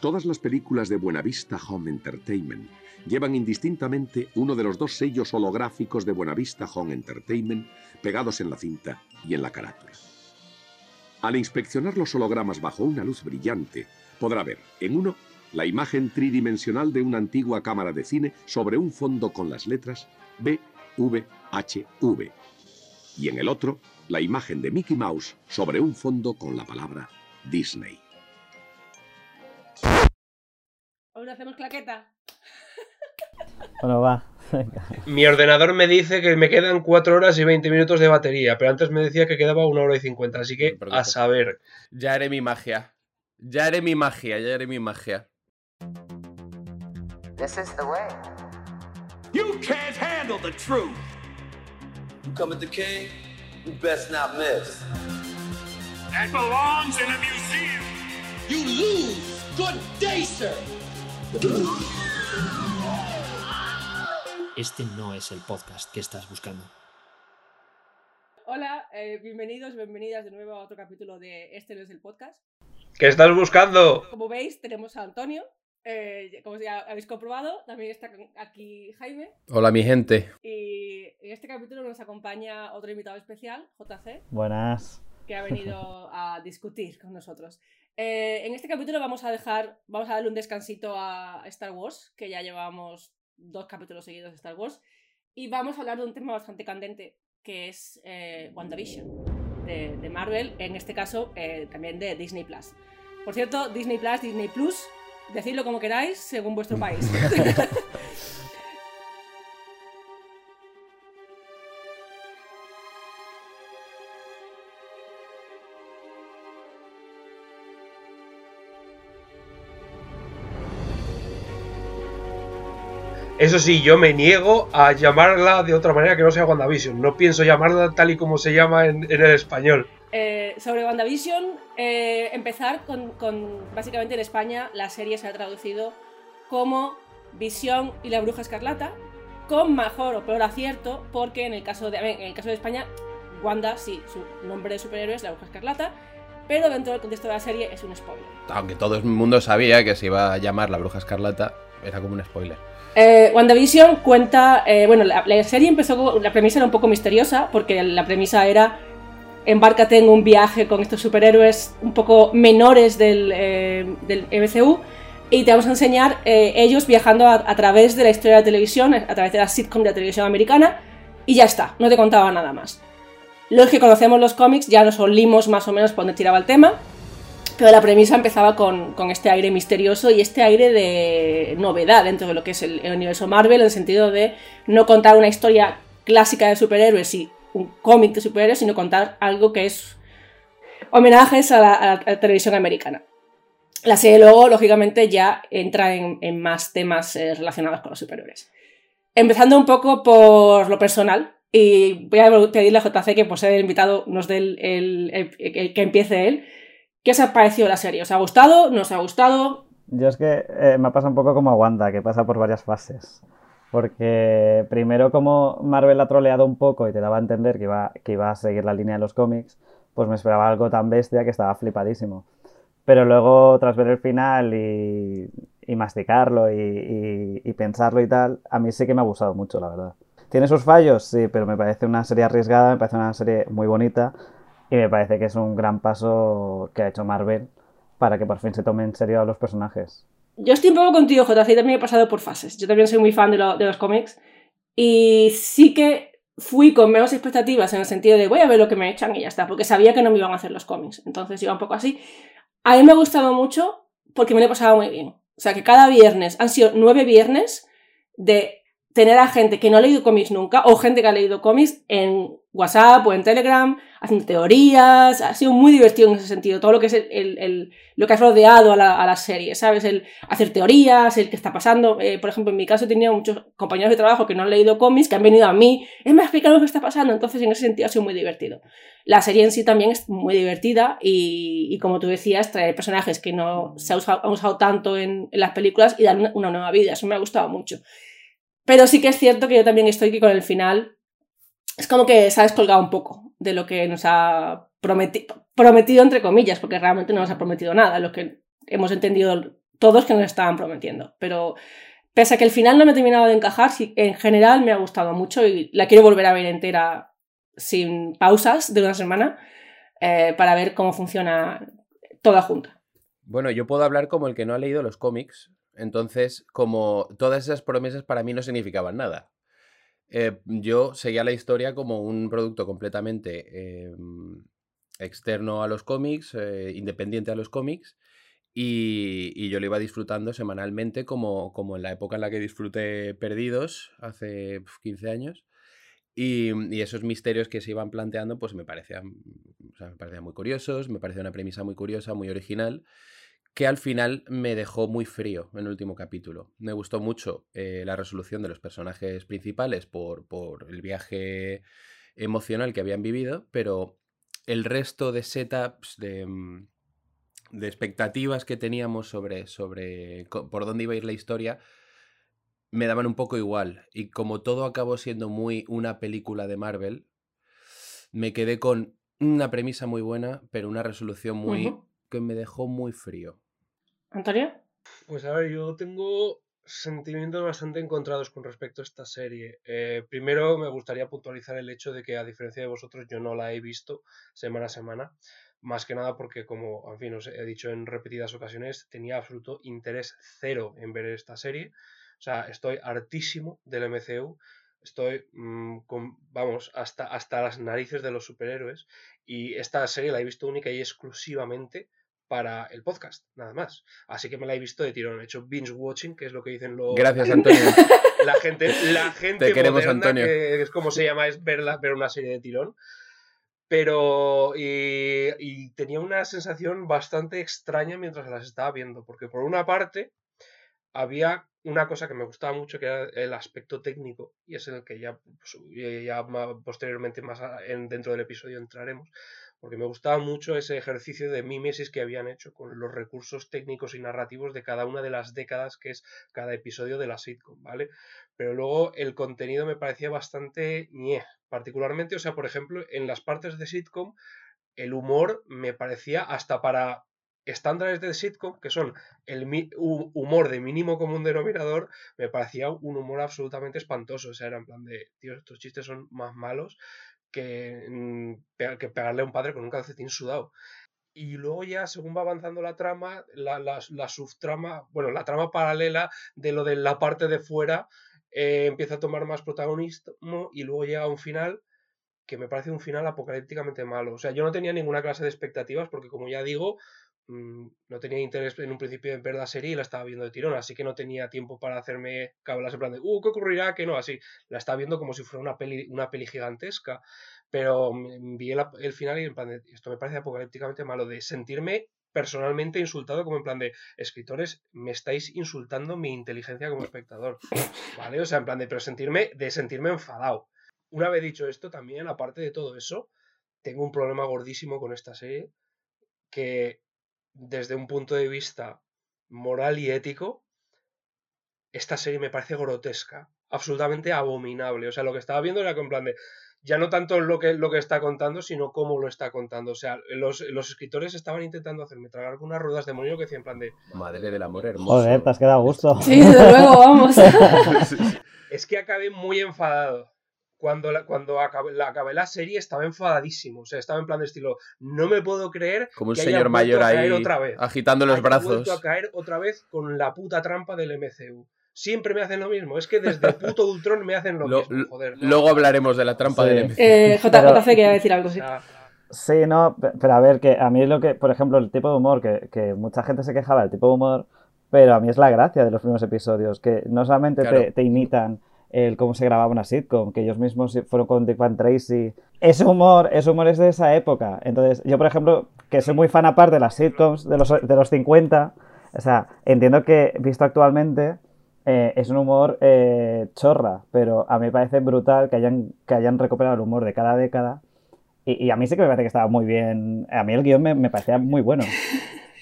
Todas las películas de Buenavista Home Entertainment llevan indistintamente uno de los dos sellos holográficos de Buenavista Home Entertainment pegados en la cinta y en la carátula. Al inspeccionar los hologramas bajo una luz brillante, podrá ver en uno la imagen tridimensional de una antigua cámara de cine sobre un fondo con las letras BVHV y en el otro la imagen de Mickey Mouse sobre un fondo con la palabra Disney. Ahora hacemos claqueta. Bueno, va. Mi ordenador me dice que me quedan 4 horas y 20 minutos de batería, pero antes me decía que quedaba 1 hora y 50, así que a saber. Ya haré mi magia. Ya haré mi magia, ya haré mi magia. This is the way. You can't handle the truth. You come at the king, you best not miss. That belongs in a museum. You lose. Good day, sir. Este no es el podcast que estás buscando. Hola, eh, bienvenidos, bienvenidas de nuevo a otro capítulo de Este no es el podcast. ¿Qué estás buscando? Como veis, tenemos a Antonio. eh, como ya habéis comprobado, también está aquí Jaime. Hola, mi gente. Y en este capítulo nos acompaña otro invitado especial, JC, Buenas. que ha venido a discutir con nosotros. Eh, en este capítulo vamos a dejar, vamos a darle un descansito a Star Wars, que ya llevamos dos capítulos seguidos de Star Wars, y vamos a hablar de un tema bastante candente, que es eh, WandaVision, de, de Marvel, en este caso eh, también de Disney Plus. Por cierto, Disney Plus, Disney Plus, decidlo como queráis, según vuestro país. Eso sí, yo me niego a llamarla de otra manera que no sea WandaVision. No pienso llamarla tal y como se llama en, en el español. Eh, sobre WandaVision, eh, empezar con, con- Básicamente en España la serie se ha traducido como Visión y la Bruja Escarlata, con mejor o peor acierto, porque en el caso de, a ver, en el caso de España, Wanda, sí, su nombre de superhéroe es la Bruja Escarlata, pero dentro del contexto de la serie es un spoiler. Aunque todo el mundo sabía que se iba a llamar la bruja escarlata, era como un spoiler. Eh, WandaVision cuenta. eh, bueno, la, serie empezó. La premisa era un poco misteriosa, porque la premisa era. Embárcate en un viaje con estos superhéroes un poco menores del, eh, MCU y te vamos a enseñar eh, ellos viajando a, a través de la historia de la televisión, a través de la sitcom de la televisión americana y ya está, no te contaba nada más. Los que conocemos los cómics ya nos olimos más o menos por dónde tiraba el tema, pero la premisa empezaba con, con este aire misterioso y este aire de novedad dentro de lo que es el, universo Marvel, en el sentido de no contar una historia clásica de superhéroes y un cómic de superhéroes, sino contar algo que es homenajes a la, televisión americana. La serie luego, lógicamente, ya entra en, en más temas eh, relacionados con los superhéroes. Empezando un poco por lo personal, y voy a pedirle a JC que por ser el invitado nos dé el- que empiece él. ¿Qué os ha parecido la serie? ¿Os ha gustado? ¿No os ha gustado? Yo es que eh, me pasa un poco como a Wanda, que pasa por varias fases. Porque primero como Marvel ha troleado un poco y te daba a entender que iba, que iba a seguir la línea de los cómics, pues me esperaba algo tan bestia que estaba flipadísimo. Pero luego, tras ver el final y, y masticarlo y, y- y pensarlo y tal, a mí sí que me ha gustado mucho, la verdad. ¿Tiene sus fallos? Sí, pero me parece una serie arriesgada, me parece una serie muy bonita y me parece que es un gran paso que ha hecho Marvel para que por fin se tome en serio a los personajes. Yo estoy un poco contigo, JC, y también he pasado por fases. Yo también soy muy fan de, lo- de los cómics. Y sí que fui con menos expectativas en el sentido de voy a ver lo que me echan y ya está, porque sabía que no me iban a hacer los cómics. Entonces iba un poco así. A mí me ha gustado mucho porque me lo he pasado muy bien. O sea, que cada viernes, han sido nueve viernes de tener a gente que no ha leído cómics nunca o gente que ha leído cómics en WhatsApp o en Telegram haciendo teorías. Ha sido muy divertido en ese sentido. Todo lo que es el, el- lo que has rodeado a la, a la serie, ¿sabes? El hacer teorías, el que está pasando. Eh, por ejemplo, en mi caso tenido muchos compañeros de trabajo que no han leído cómics, que han venido a mí, es me explicar lo que está pasando. Entonces, en ese sentido ha sido muy divertido. La serie en sí también es muy divertida y, y como tú decías, traer personajes que no se ha han usado tanto en, en las películas y dar una, una nueva vida. Eso me ha gustado mucho. Pero sí que es cierto que yo también estoy que con el final es como que se ha descolgado un poco de lo que nos ha prometi- prometido, entre comillas, porque realmente no nos ha prometido nada. Lo que hemos entendido todos que nos estaban prometiendo. Pero pese a que el final no me ha terminado de encajar, en general me ha gustado mucho y la quiero volver a ver entera sin pausas de una semana eh, para ver cómo funciona toda junta. Bueno, yo puedo hablar como el que no ha leído los cómics, entonces como todas esas promesas para mí no significaban nada. Eh, yo seguía la historia como un producto completamente em, externo a los cómics, eh, independiente a los cómics, y, yo lo iba disfrutando semanalmente como, como en la época en la que disfruté Perdidos, hace 15 años. Y, esos misterios que se iban planteando, pues me parecían, me parecían muy curiosos, me parecía una premisa muy curiosa, muy original, que al final me dejó muy frío en el último capítulo. Me gustó mucho eh, la resolución de los personajes principales por, por el viaje emocional que habían vivido, pero el resto de setups, de, mm, de expectativas que teníamos sobre, sobre por dónde iba a ir la historia, me daban un poco igual. Y como todo acabó siendo muy una película de Marvel, me quedé con una premisa muy buena, pero una resolución muy que me dejó muy frío. ¿Antonio? Pues a ver, yo tengo sentimientos bastante encontrados con respecto a esta serie. Eh, primero me gustaría puntualizar el hecho de que a diferencia de vosotros yo no la he visto semana a semana. Más que nada porque, como en fin, os he dicho en repetidas ocasiones, tenía absoluto interés cero en ver esta serie. O sea, estoy hartísimo del MCU. Estoy, mm, con, vamos, hasta, hasta las narices de los superhéroes. Y esta serie la he visto única y exclusivamente para el podcast, nada más. Así que me la he visto de tirón. He hecho binge watching, que es lo que dicen los. Gracias, Antonio. La gente, la gente Te queremos, Antonio. que es como se llama, es verla, ver una serie de tirón. Pero. Y, y tenía una sensación bastante extraña mientras las estaba viendo. Porque por una parte, había una cosa que me gustaba mucho que era el aspecto técnico y es el que ya, pues, ya posteriormente más en, dentro del episodio entraremos porque me gustaba mucho ese ejercicio de mímesis que habían hecho con los recursos técnicos y narrativos de cada una de las décadas que es cada episodio de la sitcom, ¿vale? Pero luego el contenido me parecía bastante ñe, particularmente, o sea, por ejemplo, en las partes de sitcom el humor me parecía hasta para estándares de sitcom, que son el humor de mínimo común denominador, me parecía un humor absolutamente espantoso. O sea, era en plan de, tío, estos chistes son más malos que, mm, que pegarle a un padre con un calcetín sudado. Y luego ya, según va avanzando la trama, la, la, subtrama, bueno, la trama paralela de lo de la parte de fuera eh, empieza a tomar más protagonismo y luego llega un final que me parece un final apocalípticamente malo. O sea, yo no tenía ninguna clase de expectativas porque, como ya digo, no tenía interés en un principio en ver la serie y la estaba viendo de tirón, así que no tenía tiempo para hacerme cablas en plan de, uh, ¿qué ocurrirá? Que no, así, la estaba viendo como si fuera una peli, una peli gigantesca, pero vi el, final y en plan de, esto me parece apocalípticamente malo, de sentirme personalmente insultado como en plan de, escritores, me estáis insultando mi inteligencia como espectador, ¿vale? O sea, en plan de, pero sentirme, de sentirme enfadado. Una vez dicho esto, también, aparte de todo eso, tengo un problema gordísimo con esta serie, que desde un punto de vista moral y ético, esta serie me parece grotesca, absolutamente abominable. O sea, lo que estaba viendo era que en plan de, ya no tanto lo que, lo que está contando, sino cómo lo está contando. O sea, los, escritores estaban intentando hacerme tragar unas ruedas de moño que decían en plan de... Madre del amor hermoso. Joder, te has quedado a gusto. Sí, desde luego, vamos. es que acabé muy enfadado cuando, la, cuando acabé, la, acabé la serie estaba enfadadísimo. O sea, estaba en plan de estilo, no me puedo creer. Como un señor mayor ahí otra vez. agitando los brazos. vuelto a caer otra vez con la puta trampa del MCU. Siempre me hacen lo mismo. Es que desde el puto Ultron me hacen lo, mismo. Joder, Luego hablaremos de la trampa del MCU. Eh, JC quería decir algo, sí. Sí, no, pero a ver, que a mí es lo que, por ejemplo, el tipo de humor, que, que mucha gente se quejaba del tipo de humor, pero a mí es la gracia de los primeros episodios, que no solamente te, te imitan el cómo se grababa una sitcom, que ellos mismos fueron con Dick Van Tracy. Ese humor, ese humor es de esa época. Entonces, yo, por ejemplo, que soy muy fan aparte de las sitcoms de los, de los 50, o sea, entiendo que, visto actualmente, eh, es un humor eh, chorra, pero a mí me parece brutal que hayan, que hayan recuperado el humor de cada década. Y, a mí sí que me parece que estaba muy bien. A mí el guion me, me parecía muy bueno.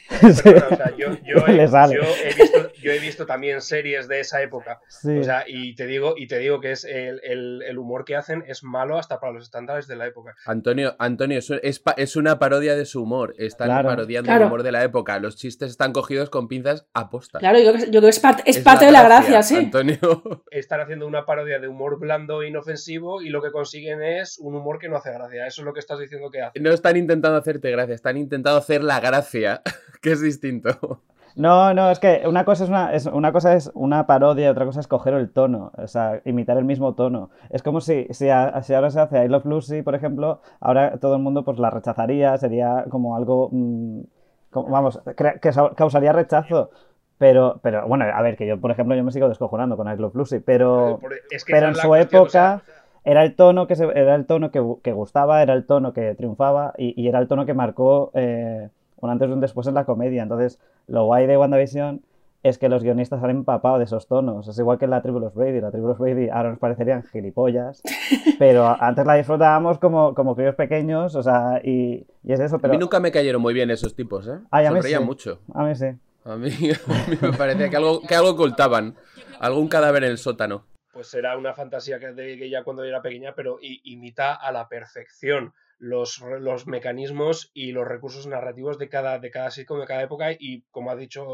Perdona, o sea, yo, yo he, Le sale. yo he visto, yo he visto también series de esa época. Sí. O sea, y te digo, y te digo que es el, el- el humor que hacen es malo hasta para los estándares de la época. Antonio, Antonio, es, es es una parodia de su humor. Están Claro. parodiando Claro. el humor de la época. Los chistes están cogidos con pinzas aposta. Claro, yo, creo que- yo creo que es parte, es parte de la gracia, sí. Antonio. Están haciendo una parodia de humor blando e inofensivo y lo que consiguen es un humor que no hace gracia. Eso es lo que estás diciendo que hace. No están intentando hacerte gracia, están intentando hacer la gracia, que es distinto. No, no, es que una cosa es una, es, una cosa es una parodia y otra cosa es coger el tono, o sea, imitar el mismo tono. Es como si, si, a- si ahora se hace I Love Lucy, por ejemplo, ahora todo el mundo pues la rechazaría, sería como algo, mm, como- vamos, que sa- causaría rechazo. Pero, pero bueno, a ver, que yo, por ejemplo, yo me sigo descojonando con I Love Lucy, pero, Por- es que pero en su cuestión, o época sea, era el tono que, se, era el tono que, que gustaba, era el tono que triunfaba y, y era el tono que marcó eh, un antes y un después en la comedia. Entonces, lo guay de WandaVision es que los guionistas han empapado de esos tonos. Es igual que en la tribu de los Brady. La tribu de los Brady ahora nos parecerían gilipollas, pero antes la disfrutábamos como, como críos pequeños, o sea, y, y es eso. A Pero mí nunca me cayeron muy bien esos tipos, ¿eh? Ay, a mí sí. mucho. a mí sí. A mí, a mí me parecía que algo, que algo ocultaban. Algún cadáver en el sótano. pues era una fantasía que de ella cuando era pequeña, pero imita a la perfección los, los mecanismos y los recursos narrativos de cada, de cada sitcom, de cada época, y como ha dicho,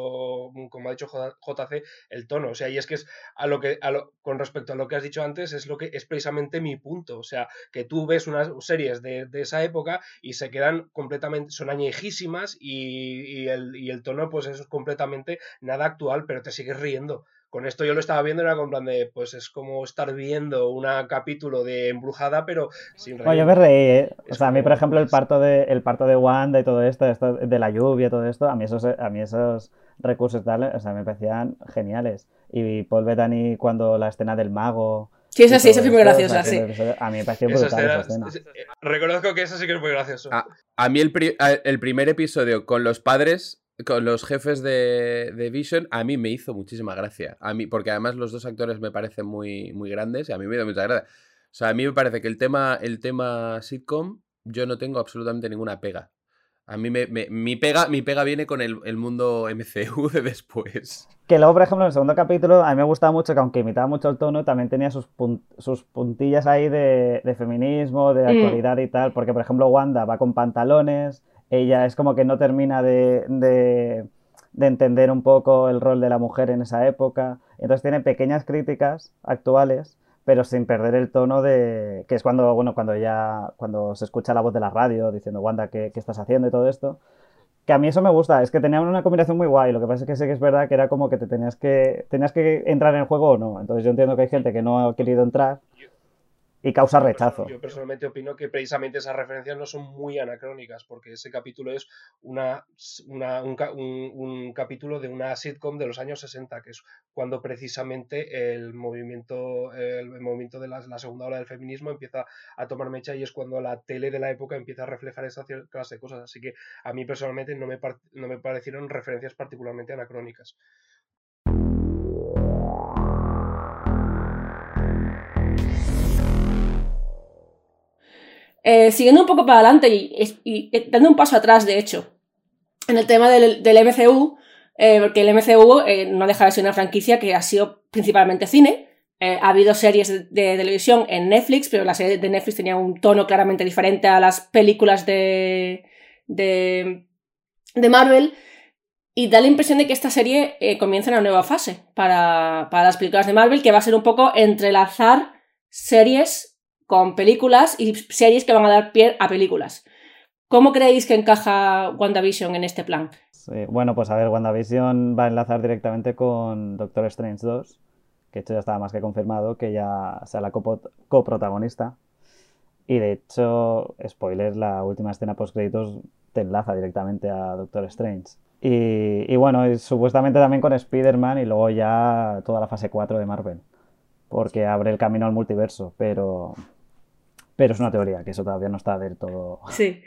como ha dicho JC, el tono. O sea, y es que es a lo que, a lo, con respecto a lo que has dicho antes, es lo que es precisamente mi punto. O sea, que tú ves unas series de, de esa época y se quedan completamente, son añejísimas y, y el, y el tono, pues es completamente nada actual, pero te sigues riendo. Con esto yo lo estaba viendo, era con plan de, pues es como estar viendo un capítulo de Embrujada, pero sin reír. Bueno, yo me reí, ¿eh? O sea, a mí, por ejemplo, el parto de, el parto de Wanda y todo esto, esto de la lluvia, todo esto, a mí esos, a mí esos recursos tal, o sea, me parecían geniales. Y Paul Bettany cuando la escena del mago... Sí, esa sí, esa fue muy o graciosa, sea, sí. A mí me pareció brutal esa escena- escena. eh, reconozco que esa sí que es muy gracioso. A, a mí el, pri- el primer episodio con los padres, con los jefes de, de Vision, a mí me hizo muchísima gracia. A mí, porque además los dos actores me parecen muy, muy grandes y a mí me dio mucha gracia. O sea, a mí me parece que el tema, el tema sitcom, yo no tengo absolutamente ninguna pega. A mí me, me- mi, pega, mi pega viene con el, el mundo MCU de después. Que luego, por ejemplo, en el segundo capítulo, a mí me gustaba mucho que aunque imitaba mucho el tono, también tenía sus, pun- sus puntillas ahí de, de feminismo, de Mm. actualidad y tal. Porque, por ejemplo, Wanda va con pantalones, ella es como que no termina de, de, de entender un poco el rol de la mujer en esa época. Entonces tiene pequeñas críticas actuales, pero sin perder el tono de... que es cuando, bueno, cuando ya, cuando se escucha la voz de la radio diciendo, Wanda, ¿qué, qué estás haciendo? y todo esto. Que a mí eso me gusta, es que tenían una combinación muy guay. Lo que pasa es que sí que es verdad que era como que te tenías que tenías que entrar en el juego o no. Entonces yo entiendo que hay gente que no ha querido entrar y causa rechazo. Yo personalmente opino que precisamente esas referencias no son muy anacrónicas, porque ese capítulo es una, una- un, ca- un- un capítulo de una sitcom de los años 60, que es cuando precisamente el movimiento, el, movimiento de la, la segunda ola del feminismo empieza a tomar mecha y es cuando la tele de la época empieza a reflejar esa clase de cosas. Así que a mí personalmente no me, no me parecieron referencias particularmente anacrónicas. Eh, siguiendo un poco para adelante y, y dando un paso atrás, de hecho, en el tema del, MCU, eh, porque el MCU eh, no deja de ser una franquicia que ha sido principalmente cine. Eh, ha habido series de, televisión en Netflix, pero las series de Netflix tenían un tono claramente diferente a las películas de, de, de Marvel. Y da la impresión de que esta serie eh, comienza una nueva fase para, para las películas de Marvel, que va a ser un poco entrelazar series con películas y series que van a dar pie a películas. ¿Cómo creéis que encaja WandaVision en este plan? Bueno, pues a ver, WandaVision va a enlazar directamente con Doctor Strange 2, que de hecho ya estaba más que confirmado que ya sea la coprotagonista. Y de hecho, spoiler, la última escena post créditos te enlaza directamente a Doctor Strange. Y, y bueno, y supuestamente también con Spider-Man y luego ya toda la fase 4 de Marvel. Porque abre el camino al multiverso, pero, pero es una teoría, que eso todavía no está del todo. Sí.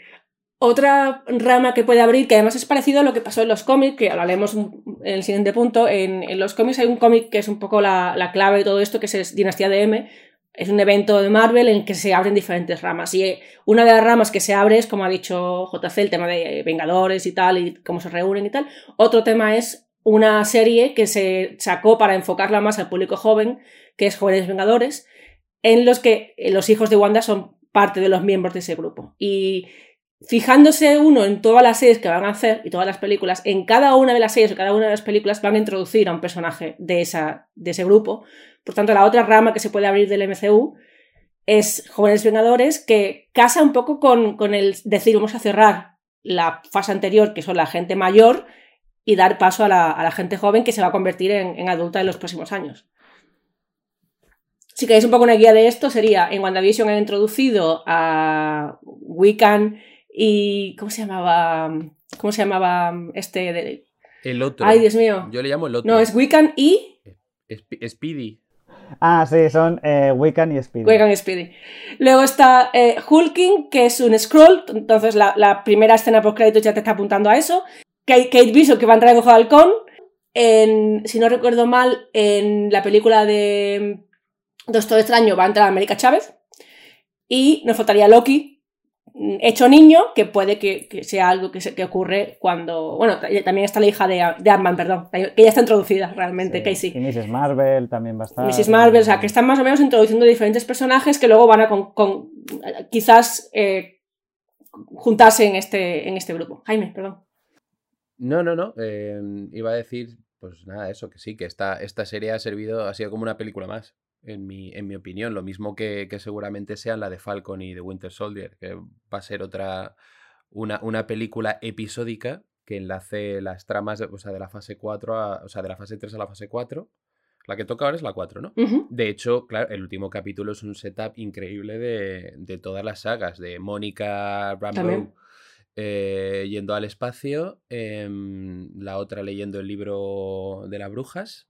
Otra rama que puede abrir, que además es parecido a lo que pasó en los cómics, que hablaremos en el siguiente punto. En, los cómics hay un cómic que es un poco la, la clave de todo esto, que es Dinastía de M, Es un evento de Marvel en que se abren diferentes ramas. Y eh, una de las ramas que se abre es, como ha dicho JC, el tema de Vengadores y tal, y cómo se reúnen y tal. Otro tema es una serie que se sacó para enfocarla más al público joven, que es Jóvenes Vengadores, en los que eh, los hijos de Wanda son parte de los miembros de ese grupo. Y fijándose uno en todas las series que van a hacer y todas las películas, en cada una de las series o cada una de las películas van a introducir a un personaje de, esa, de ese grupo. Por tanto, la otra rama que se puede abrir del MCU es Jóvenes Vengadores, que casa un poco con, el decir vamos a cerrar la fase anterior, que son la gente mayor, y dar paso a la, gente joven que se va a convertir en adulta en los próximos años. Si queréis un poco una guía de esto, sería en WandaVision han introducido a Wiccan y. ¿Cómo se llamaba? ¿Cómo se llamaba este? El otro. Ay, Dios mío. Yo le llamo el otro. No, es Wiccan y. Speedy. Ah, sí, son eh, Wiccan y Speedy. Wiccan y Speedy. Luego está eh, Hulking, que es un scroll. Entonces la, primera escena post créditos ya te está apuntando a eso. Kate, Kate Bishop, que va a entrar en Ojo de Halcón. En, si no recuerdo mal, en la película de Doctor Extraño va a entrar América Chávez. Y nos faltaría Loki, hecho niño, que puede que, sea algo que, se, que, ocurre cuando. Bueno, también está la hija de, de Ant-Man, perdón, que ya está introducida realmente, Casey. Y Mrs. Marvel también va a estar. Mrs. Marvel, o sea, que están más o menos introduciendo diferentes personajes que luego van a con, quizás eh, juntarse en este, en este grupo. Jaime, perdón. No, no, no. Eh, iba a decir, pues nada, eso, que sí, que esta, esta serie ha servido, ha sido como una película más en mi, en mi opinión. Lo mismo que, seguramente sean la de Falcon y de Winter Soldier, que va a ser otra, una, una película episódica que enlace las tramas de, o sea, de la fase 4 a, o sea, de la fase 3 a la fase 4. La que toca ahora es la 4, ¿no? De hecho, claro, el último capítulo es un setup increíble de, de todas las sagas, de Mónica Rambo eh, yendo al espacio, em, la otra leyendo el libro de las brujas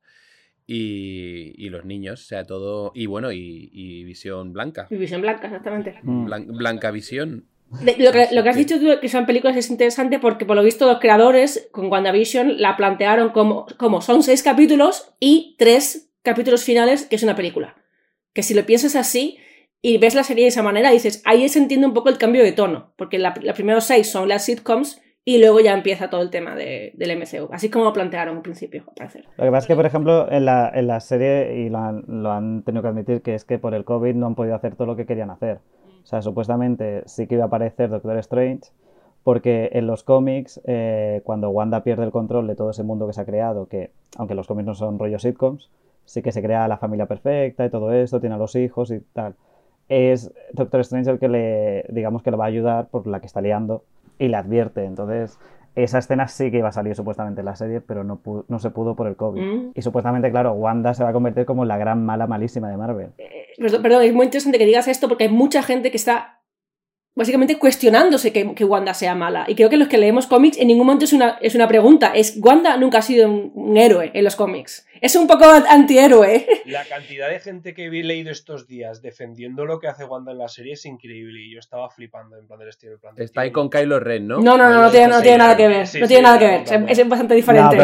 y, los niños, o sea, todo. Y bueno, y, visión blanca. Y visión blanca, exactamente. Mm. blanca visión. lo, que, lo, que, has dicho tú que son películas es interesante porque por lo visto los creadores con WandaVision la plantearon como, como son seis capítulos y tres capítulos finales que es una película. Que si lo piensas así y ves la serie de esa manera, dices, ahí se entiende un poco el cambio de tono, porque los primeros seis son las sitcoms y luego ya empieza todo el tema de, del MCU, así como lo plantearon al principio, al parecer. Lo que pasa es que, por ejemplo, en la, en la serie, y lo han, lo han, tenido que admitir, que es que por el COVID no han podido hacer todo lo que querían hacer. O sea, supuestamente sí que iba a aparecer Doctor Strange, porque en los cómics, eh, cuando Wanda pierde el control de todo ese mundo que se ha creado, que aunque los cómics no son rollos sitcoms, sí que se crea la familia perfecta y todo esto, tiene a los hijos y tal. Es Doctor Strange el que le, digamos que le va a ayudar por la que está liando y le advierte. Entonces, esa escena sí que iba a salir supuestamente en la serie, pero no, no se pudo por el COVID. Mm. Y supuestamente, claro, Wanda se va a convertir como la gran mala malísima de Marvel. Eh, perdón, es muy interesante que digas esto porque hay mucha gente que está básicamente cuestionándose que, que, Wanda sea mala. Y creo que los que leemos cómics en ningún momento es una, es una pregunta. Es Wanda nunca ha sido un, héroe en los cómics. Es un poco antihéroe. La cantidad de gente que he leído estos días defendiendo lo que hace Wanda en la serie es increíble. Y yo estaba flipando en plan del estilo. plan Está ahí con Kylo Ren, ¿no? No, no, no, no, tiene, no tiene nada que ver. no tiene nada que ver. Es, bastante diferente.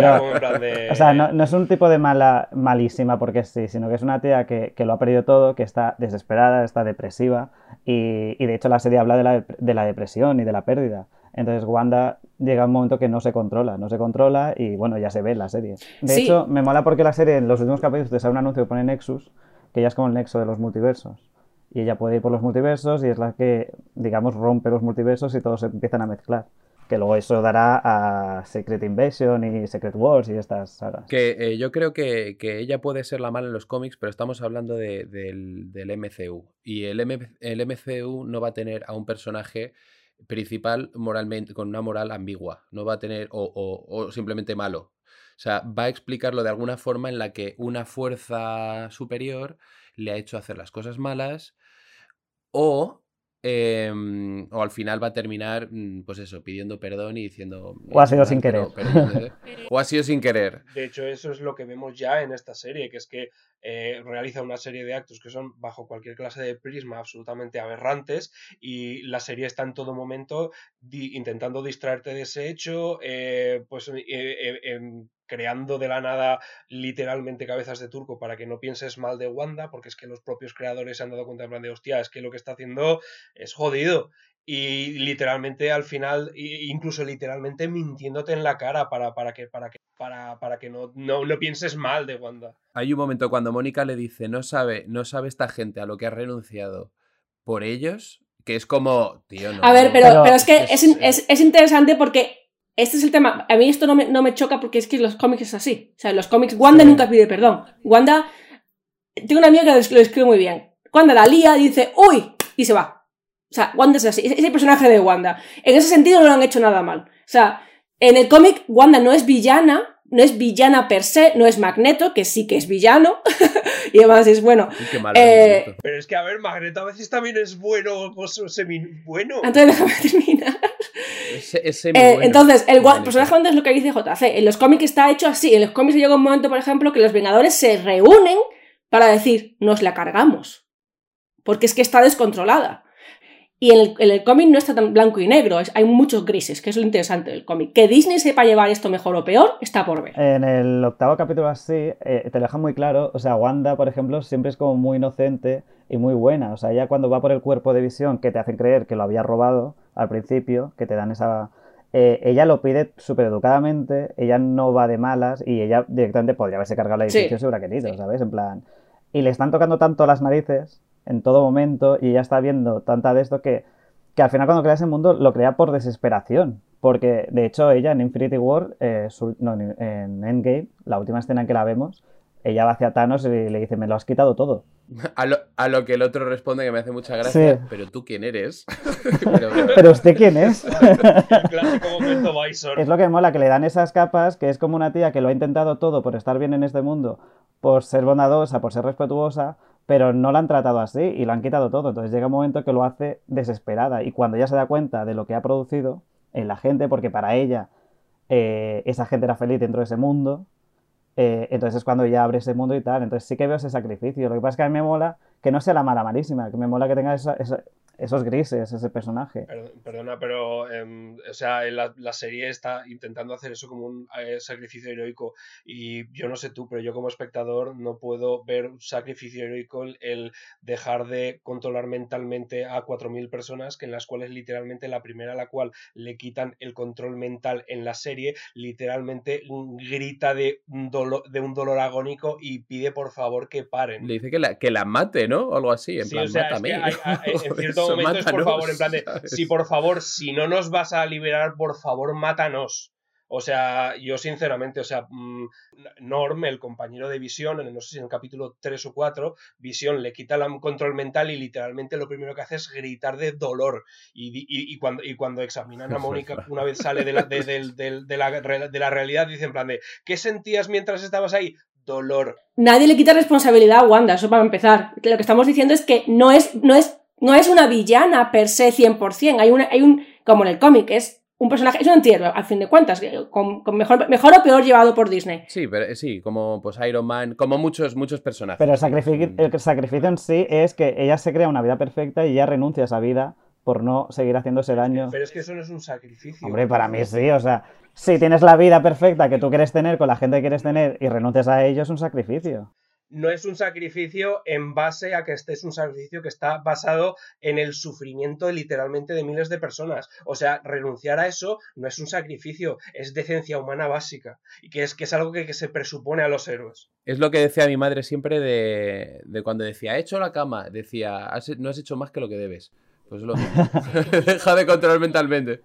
O sea, no, es un tipo de mala malísima porque sí, sino que es una tía que, que lo ha perdido todo, que está desesperada, está depresiva y, de hecho la serie habla de la, de la, depresión y de la pérdida. Entonces Wanda llega un momento que no se controla, no se controla y bueno, ya se ve en la serie. De hecho, me mola porque la serie en los últimos capítulos te sale un anuncio que pone Nexus, que ya es como el nexo de los multiversos. Y ella puede ir por los multiversos y es la que, digamos, rompe los multiversos y todos se empiezan a mezclar que luego eso dará a Secret Invasion y Secret Wars y estas sagas. Que eh, yo creo que, ella puede ser la mala en los cómics, pero estamos hablando del, MCU. Y el, el MCU no va a tener a un personaje principal moralmente, con una moral ambigua. No va a tener, o, o simplemente malo. O sea, va a explicarlo de alguna forma en la que una fuerza superior le ha hecho hacer las cosas malas o Em, o al final va a terminar, mm, pues eso, pidiendo perdón y diciendo... O ha sido sin querer. ¿eh? o ha sido sin querer. De hecho, eso es lo que vemos ya en esta serie, que es que eh, realiza una serie de actos que son bajo cualquier clase de prisma absolutamente aberrantes y la serie está en todo momento intentando distraerte de ese hecho, eh, pues em, creando de la nada literalmente cabezas de turco para que no pienses mal de Wanda, porque es que los propios creadores se han dado cuenta en plan de, hostia, es que lo que está haciendo es jodido. Y literalmente al final, incluso literalmente mintiéndote en la cara para, para que, para que, para, para que no, no, no pienses mal de Wanda. Hay un momento cuando Mónica le dice, no sabe, no sabe esta gente a lo que ha renunciado por ellos, que es como, tío, no. A ver, pero, pero, es que es, es, es, interesante porque este es el tema. A mí esto no me, no me choca porque es que los cómics es así. O sea, los cómics, Wanda nunca pide perdón. Wanda, tengo una amiga que lo escribe muy bien. Wanda la lía, dice, uy, y se va. O sea, Wanda es así, es el personaje de Wanda. En ese sentido no lo han hecho nada mal. O sea, en el cómic Wanda no es villana, no es villana per se, no es Magneto, que sí que es villano, y además es bueno. Eh, pero es que, a ver, Magneto a veces también es bueno o semi bueno. Entonces déjame terminar. Es, eh, entonces, el, personaje Wanda es lo que dice JC. En los cómics está hecho así. En los cómics llega un momento, por ejemplo, que los Vengadores se reúnen para decir, nos la cargamos. Porque es que está descontrolada. Y en el, cómic no está tan blanco y negro, hay muchos grises, que es lo interesante del cómic. Que Disney sepa llevar esto mejor o peor, está por ver. En el octavo capítulo así, eh, te lo deja muy claro, o sea, Wanda, por ejemplo, siempre es como muy inocente y muy buena. O sea, ella cuando va por el cuerpo de visión, que te hacen creer que lo había robado al principio, que te dan esa... Eh, ella lo pide súper educadamente, ella no va de malas y ella directamente podría haberse cargado la edificio si hubiera querido, ¿sabes? En plan... Y le están tocando tanto las narices en todo momento y ella está viendo tanta de esto que, que al final cuando crea ese mundo lo crea por desesperación. Porque de hecho ella en Infinity War, eh, no, en Endgame, la última escena en que la vemos, ella va hacia Thanos y le dice, me lo has quitado todo. A lo, a lo que el otro responde que me hace mucha gracia, pero tú quién eres. pero, usted quién es. Es lo que mola, que le dan esas capas, que es como una tía que lo ha intentado todo por estar bien en este mundo, por ser bondadosa, por ser respetuosa, pero no la han tratado así y lo han quitado todo. Entonces llega un momento que lo hace desesperada y cuando ella se da cuenta de lo que ha producido en la gente, porque para ella eh, esa gente era feliz dentro de ese mundo, eh, entonces es cuando ella abre ese mundo y tal. Entonces sí que veo ese sacrificio. Lo que pasa es que a mí me mola que no sea la mala malísima, que me mola que tenga esa, esos grises, ese personaje. Perdona, pero em, o sea, la, la, serie está intentando hacer eso como un eh, sacrificio heroico y yo no sé tú, pero yo como espectador no puedo ver un sacrificio heroico el, dejar de controlar mentalmente a 4.000 personas, que en las cuales literalmente la primera a la cual le quitan el control mental en la serie, literalmente grita de un dolor, de un dolor agónico y pide por favor que paren. Le dice que la, que la mate, ¿no? O algo así, en plan, mátame. en cierto momentos, por favor, en plan de, si por favor, si no nos vas a liberar, por favor, mátanos. O sea, yo sinceramente, o sea, mm, Norm, el compañero de Visión, no sé si en el capítulo 3 o 4, Visión le quita el control mental y literalmente lo primero que hace es gritar de dolor. Y, cuando, y cuando examinan a Mónica, una vez sale de la, de, la, de la realidad, dicen en plan de, ¿qué sentías mientras estabas ahí? Dolor. Nadie le quita responsabilidad a Wanda, eso para empezar. Lo que estamos diciendo es que no es, no es no es una villana per se 100%. Hay, una, hay un, como en el cómic, es un personaje, es un antihéroe, al fin de cuentas, con, mejor, mejor o peor llevado por Disney. Sí, pero sí, como pues Iron Man, como muchos, muchos personajes. Pero el sacrificio, mm. el sacrificio en sí es que ella se crea una vida perfecta y ella renuncia a esa vida por no seguir haciéndose daño. Pero es que eso no es un sacrificio. Hombre, para mí sí, o sea, si tienes la vida perfecta que tú quieres tener con la gente que quieres tener y renuncias a ello, es un sacrificio no es un sacrificio en base a que este es un sacrificio que está basado en el sufrimiento literalmente de miles de personas. O sea, renunciar a eso no es un sacrificio, es decencia humana básica. Y que es, que es algo que, se presupone a los héroes. Es lo que decía mi madre siempre de, cuando decía, he hecho la cama, decía, no has hecho más que lo que debes. Pues lo Deja de controlar mentalmente.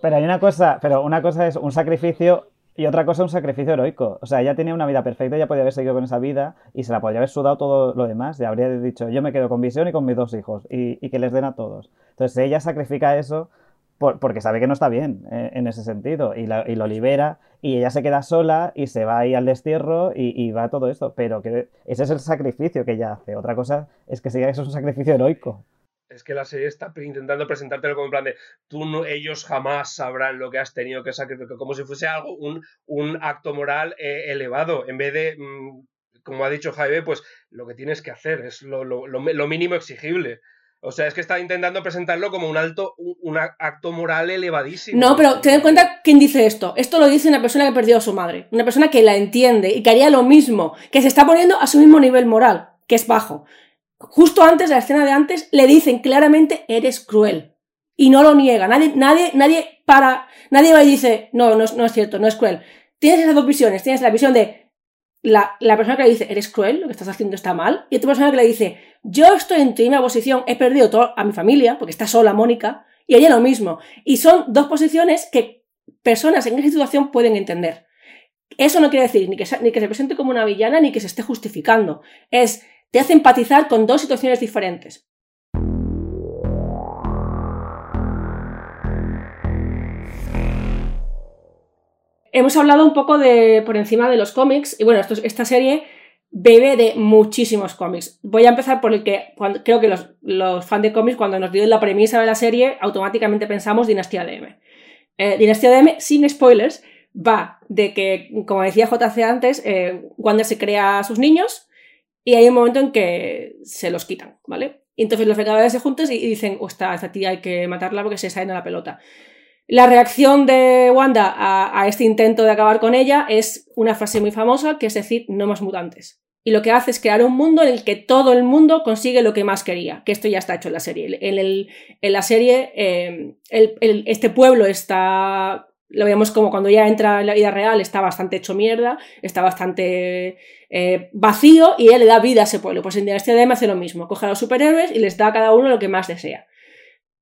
Pero hay una cosa, pero una cosa es un sacrificio y otra cosa, un sacrificio heroico. O sea, ella tenía una vida perfecta, ella podía haber seguido con esa vida y se la podría haber sudado todo lo demás. Y habría dicho, yo me quedo con Visión y con mis dos hijos y, que les den a todos. Entonces ella sacrifica eso porque sabe que no está bien eh, en ese sentido y, lo libera y ella se queda sola y se va ahí al destierro y, y, va todo esto. Pero que ese es el sacrificio que ella hace. Otra cosa es que siga eso es un sacrificio heroico es que la serie está intentando presentártelo como en plan de tú no, ellos jamás sabrán lo que has tenido que sacrificar, como si fuese algo, un, un acto moral eh, elevado, en vez de, mm, como ha dicho Jaime, pues lo que tienes que hacer es lo, lo, lo, mínimo exigible. O sea, es que está intentando presentarlo como un alto, un, acto moral elevadísimo. No, pero ten en cuenta quién dice esto. Esto lo dice una persona que perdió a su madre. Una persona que la entiende y que haría lo mismo, que se está poniendo a su mismo nivel moral, que es bajo. Justo antes, la escena de antes, le dicen claramente, eres cruel. Y no lo niega. Nadie, nadie, nadie para, nadie va y dice, no, no no es cierto, no es cruel. Tienes esas dos visiones. Tienes la visión de la, la persona que le dice, eres cruel, lo que estás haciendo está mal. Y otra persona que le dice, yo estoy en tu misma posición, he perdido todo a mi familia, porque está sola Mónica, y ella lo mismo. Y son dos posiciones que personas en esa situación pueden entender. Eso no quiere decir ni que, ni que se presente como una villana ni que se esté justificando. Es, te hace empatizar con dos situaciones diferentes. Hemos hablado un poco de por encima de los cómics y bueno, esta serie bebe de muchísimos cómics. Voy a empezar por el que creo que los, fans de cómics cuando nos dio la premisa de la serie automáticamente pensamos Dinastía DM. Eh, Dinastía DM, sin spoilers, va de que, como decía JC antes, eh, se crea a sus niños y hay un momento en que se los quitan, ¿vale? Y entonces los Vengadores se juntan y dicen, oh, esta, esta tía hay que matarla porque se sale a la pelota. La reacción de Wanda a, este intento de acabar con ella es una frase muy famosa, que es decir, no más mutantes. Y lo que hace es crear un mundo en el que todo el mundo consigue lo que más quería, que esto ya está hecho en la serie. En, el, en la serie, eh, este pueblo está, lo vemos como cuando ya entra en la vida real, está bastante hecho mierda, está bastante eh, vacío y él le da vida a ese pueblo. Pues en Dinastía de M hace lo mismo, coge a los superhéroes y les da a cada uno lo que más desea.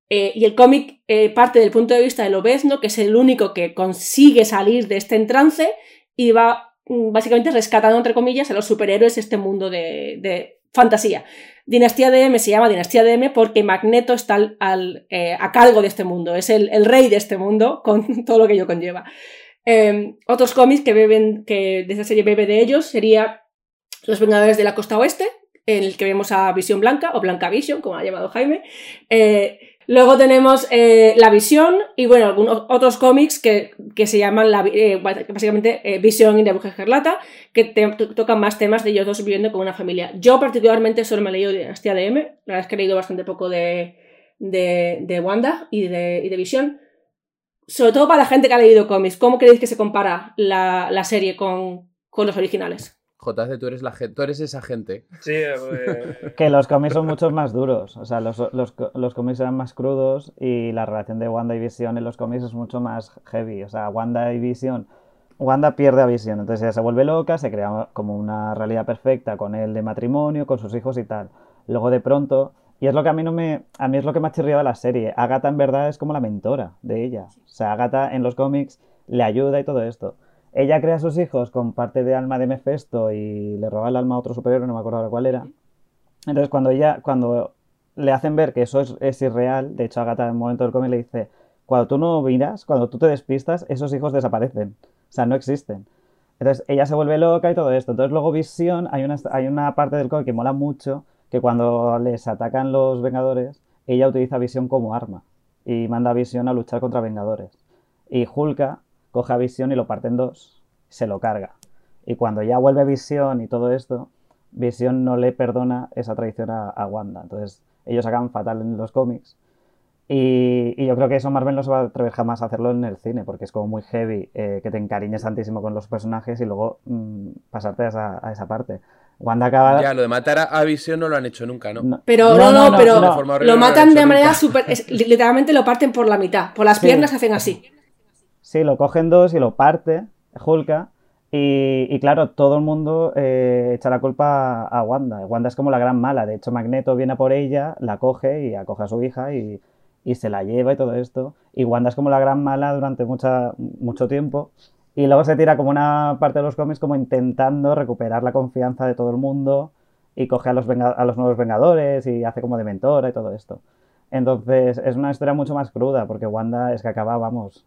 Eh, y el cómic eh, parte del punto de vista de Lobezno, que es el único que consigue salir de este entrance y va mm, básicamente rescatando, entre comillas, a los superhéroes de este mundo de fantasía. Dinastía DM se llama Dinastía DM porque Magneto está al, eh, a cargo de este mundo, es el, el, rey de este mundo con todo lo que ello conlleva. Eh, otros cómics que beben, que de esa serie bebe de ellos sería Los Vengadores de la Costa Oeste, en el que vemos a Visión Blanca, o Blanca Vision, como ha llamado Jaime. Eh, Luego tenemos eh, La Visión y, bueno, algunos otros cómics que, que se llaman la, eh, básicamente eh, Visión y la Bruja Escarlata, que tocan más temas de ellos dos viviendo con una familia. Yo, particularmente, solo me he leído Dinastía de M. La verdad es que he leído bastante poco de, de, de Wanda y de, y de Visión. Sobre todo para la gente que ha leído cómics. ¿Cómo creéis que se compara la, la serie con, con los originales? JC, tú eres, la, tú eres esa gente. Sí, eh... que los cómics son muchos más duros. O sea, los, los, los, cómics eran más crudos y la relación de Wanda y Visión en los cómics es mucho más heavy. O sea, Wanda y Visión. Wanda pierde a Visión, entonces ella se vuelve loca, se crea como una realidad perfecta con él de matrimonio, con sus hijos y tal. Luego de pronto, y es lo que a mí no me. A mí es lo que me ha chirriado la serie. Agatha en verdad es como la mentora de ella. O sea, Agatha en los cómics le ayuda y todo esto. Ella crea a sus hijos con parte de alma de Mephisto y le roba el alma a otro superhéroe, no me acuerdo ahora cuál era. Entonces, cuando ella, cuando le hacen ver que eso es, irreal, de hecho, Agatha en un momento del cómic le dice: Cuando tú no miras, cuando tú te despistas, esos hijos desaparecen. O sea, no existen. Entonces, ella se vuelve loca y todo esto. Entonces, luego, Visión, hay una, hay una parte del cómic que mola mucho, que cuando les atacan los Vengadores, ella utiliza Visión como arma y manda Visión a luchar contra Vengadores. Y Hulka coge a Visión y lo parte en dos, se lo carga. Y cuando ya vuelve Visión y todo esto, Visión no le perdona esa traición a, a Wanda. Entonces, ellos acaban fatal en los cómics. Y, y, yo creo que eso Marvel no se va a atrever jamás a hacerlo en el cine, porque es como muy heavy eh, que te encariñes tantísimo con los personajes y luego mmm, pasarte a esa, a esa, parte. Wanda acaba. Ya, lo de matar a, a Visión no lo han hecho nunca, ¿no? no pero no, no, no pero lo matan de manera súper. Literalmente lo parten por la mitad. Por las sí. piernas hacen así. Sí, lo cogen dos y lo parte, Hulka. Y, y claro, todo el mundo eh, echa la culpa a Wanda. Wanda es como la gran mala. De hecho, Magneto viene por ella, la coge y acoge a su hija y, y se la lleva y todo esto. Y Wanda es como la gran mala durante mucha, mucho tiempo. Y luego se tira como una parte de los cómics como intentando recuperar la confianza de todo el mundo y coge a los, a los nuevos Vengadores y hace como de mentora y todo esto. Entonces es una historia mucho más cruda porque Wanda es que acaba, vamos,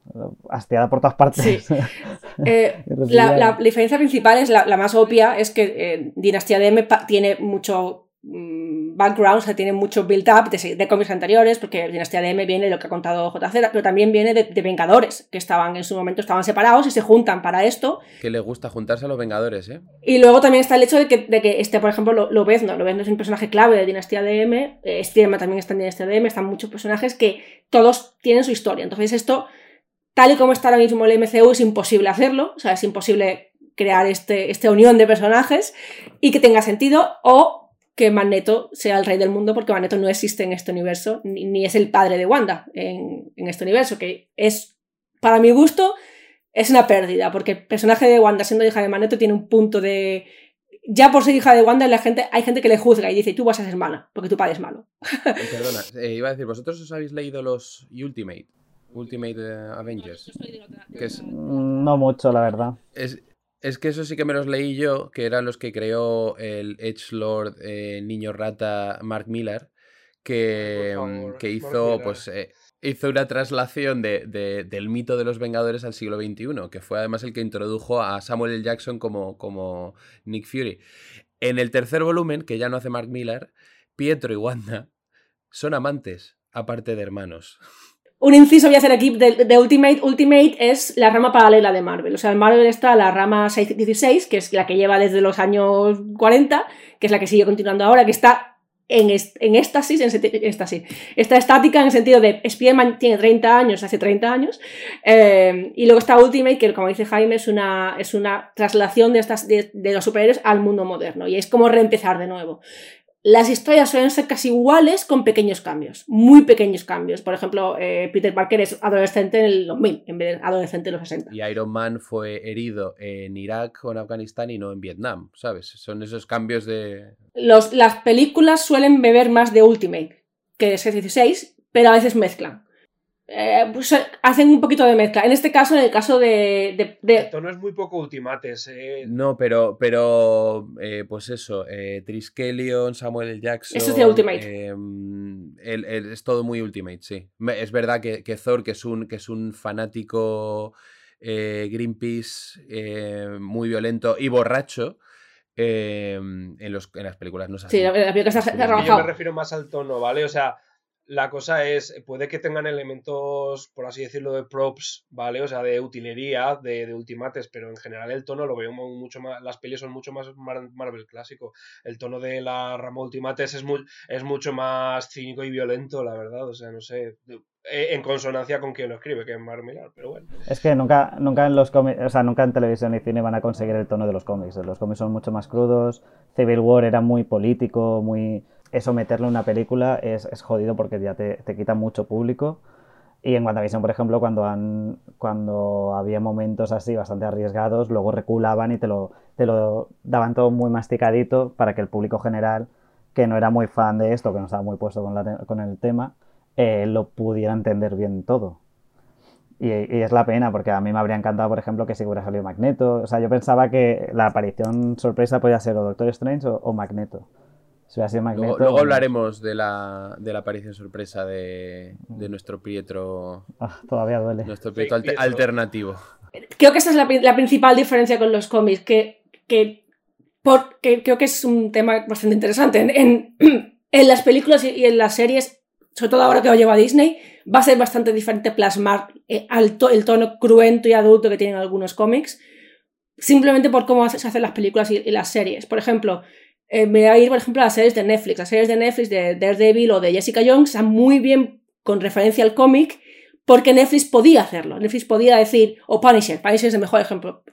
hastiada por todas partes. Sí. eh, la, la, diferencia principal es la, la más obvia, es que eh, Dinastía DM tiene mucho mmm, background, o sea, tiene mucho build-up de, de cómics anteriores, porque Dinastía de M viene de lo que ha contado JZ, pero también viene de, de, Vengadores, que estaban en su momento estaban separados y se juntan para esto. Que le gusta juntarse a los Vengadores, ¿eh? Y luego también está el hecho de que, de que este, por ejemplo, lo, Lobezno, Lobezno es un personaje clave de Dinastía de M, eh, también está en Dinastía de M, están muchos personajes que todos tienen su historia. Entonces esto, tal y como está ahora mismo el MCU, es imposible hacerlo, o sea, es imposible crear este, esta unión de personajes y que tenga sentido o que Magneto sea el rey del mundo porque Magneto no existe en este universo ni, ni es el padre de Wanda en, en, este universo que es para mi gusto es una pérdida porque el personaje de Wanda siendo hija de Magneto tiene un punto de ya por ser hija de Wanda la gente, hay gente que le juzga y dice tú vas a ser mala porque tu padre es malo perdona eh, iba a decir vosotros os habéis leído los Ultimate Ultimate uh, Avengers que es... no mucho la verdad. Es, es que eso sí que me los leí yo, que eran los que creó el Edgelord eh, Niño Rata Mark Millar, que, favor, que hizo, pues, eh, hizo una traslación de, de, del mito de los Vengadores al siglo XXI, que fue además el que introdujo a Samuel L. Jackson como, como Nick Fury. En el tercer volumen, que ya no hace Mark Millar, Pietro y Wanda son amantes, aparte de hermanos un inciso voy a hacer aquí de, Ultimate. Ultimate es la rama paralela de Marvel. O sea, en Marvel está la rama 616, que es la que lleva desde los años 40, que es la que sigue continuando ahora, que está en, est en en. Está estática en el sentido de Spider-Man tiene 30 años, hace 30 años. Eh, y luego está Ultimate, que como dice Jaime, es una, es una traslación de, estas, de los superhéroes al mundo moderno. Y es como reempezar de nuevo las historias suelen ser casi iguales con pequeños cambios, muy pequeños cambios. Por ejemplo, eh, Peter Parker es adolescente en el 2000 en vez de adolescente en los 60. Y Iron Man fue herido en Irak o en Afganistán y no en Vietnam, ¿sabes? Son esos cambios de... Los, las películas suelen beber más de Ultimate que de 616, pero a veces mezclan. Eh, pues, hacen un poquito de mezcla. En este caso, en el caso de. de, de... El tono es muy poco ultimates. Eh. No, pero, pero eh, pues eso. Eh, Triskelion, Samuel L. Jackson. Eso es de Ultimate. El, el, es todo muy Ultimate, sí. Es verdad que, que, Thor, que es un, que es un fanático Greenpeace muy violento y borracho. en, los, en las películas no se Sí, la película está, está Yo me refiero más al tono, ¿vale? O sea, la cosa es, puede que tengan elementos, por así decirlo, de props, ¿vale? O sea, de utilería, de, de ultimates, pero en general el tono lo veo mucho más, las pelis son mucho más Marvel clásico. El tono de la rama ultimates es, muy, es mucho más cínico y violento, la verdad, o sea, no sé, en consonancia con quien lo escribe, que es Mark pero bueno. Es que nunca, nunca en los cómics, o sea, nunca en televisión y cine van a conseguir el tono de los cómics. Los cómics son mucho más crudos, Civil War era muy político, muy eso meterlo en una película es, es jodido porque ya te, te, quita mucho público. Y en WandaVision, por ejemplo, cuando, han, cuando había momentos así bastante arriesgados, luego reculaban y te lo, te lo daban todo muy masticadito para que el público general, que no era muy fan de esto, que no estaba muy puesto con, la, con el tema, eh, lo pudiera entender bien todo. Y, es la pena, porque a mí me habría encantado, por ejemplo, que si hubiera salido Magneto. O sea, yo pensaba que la aparición sorpresa podía ser o Doctor Strange o Magneto. Si Magneto, luego, luego, hablaremos de la, de la aparición sorpresa de, de nuestro Pietro. Ah, todavía duele. Nuestro Pietro, alter, alternativo. Creo que esta es la, la principal diferencia con los cómics, que, que, por, que, creo que es un tema bastante interesante. En, en, en las películas y en las series, sobre todo ahora que lo lleva Disney, va a ser bastante diferente plasmar eh, alto, el tono cruento y adulto que tienen algunos cómics, simplemente por cómo se hacen las películas y, y las series. Por ejemplo, eh, me voy a ir, por ejemplo, a las series de Netflix. Las series de Netflix de Daredevil o de Jessica Jones están muy bien con referencia al cómic porque Netflix podía hacerlo. Netflix podía decir, o Punisher, Punisher es el mejor ejemplo.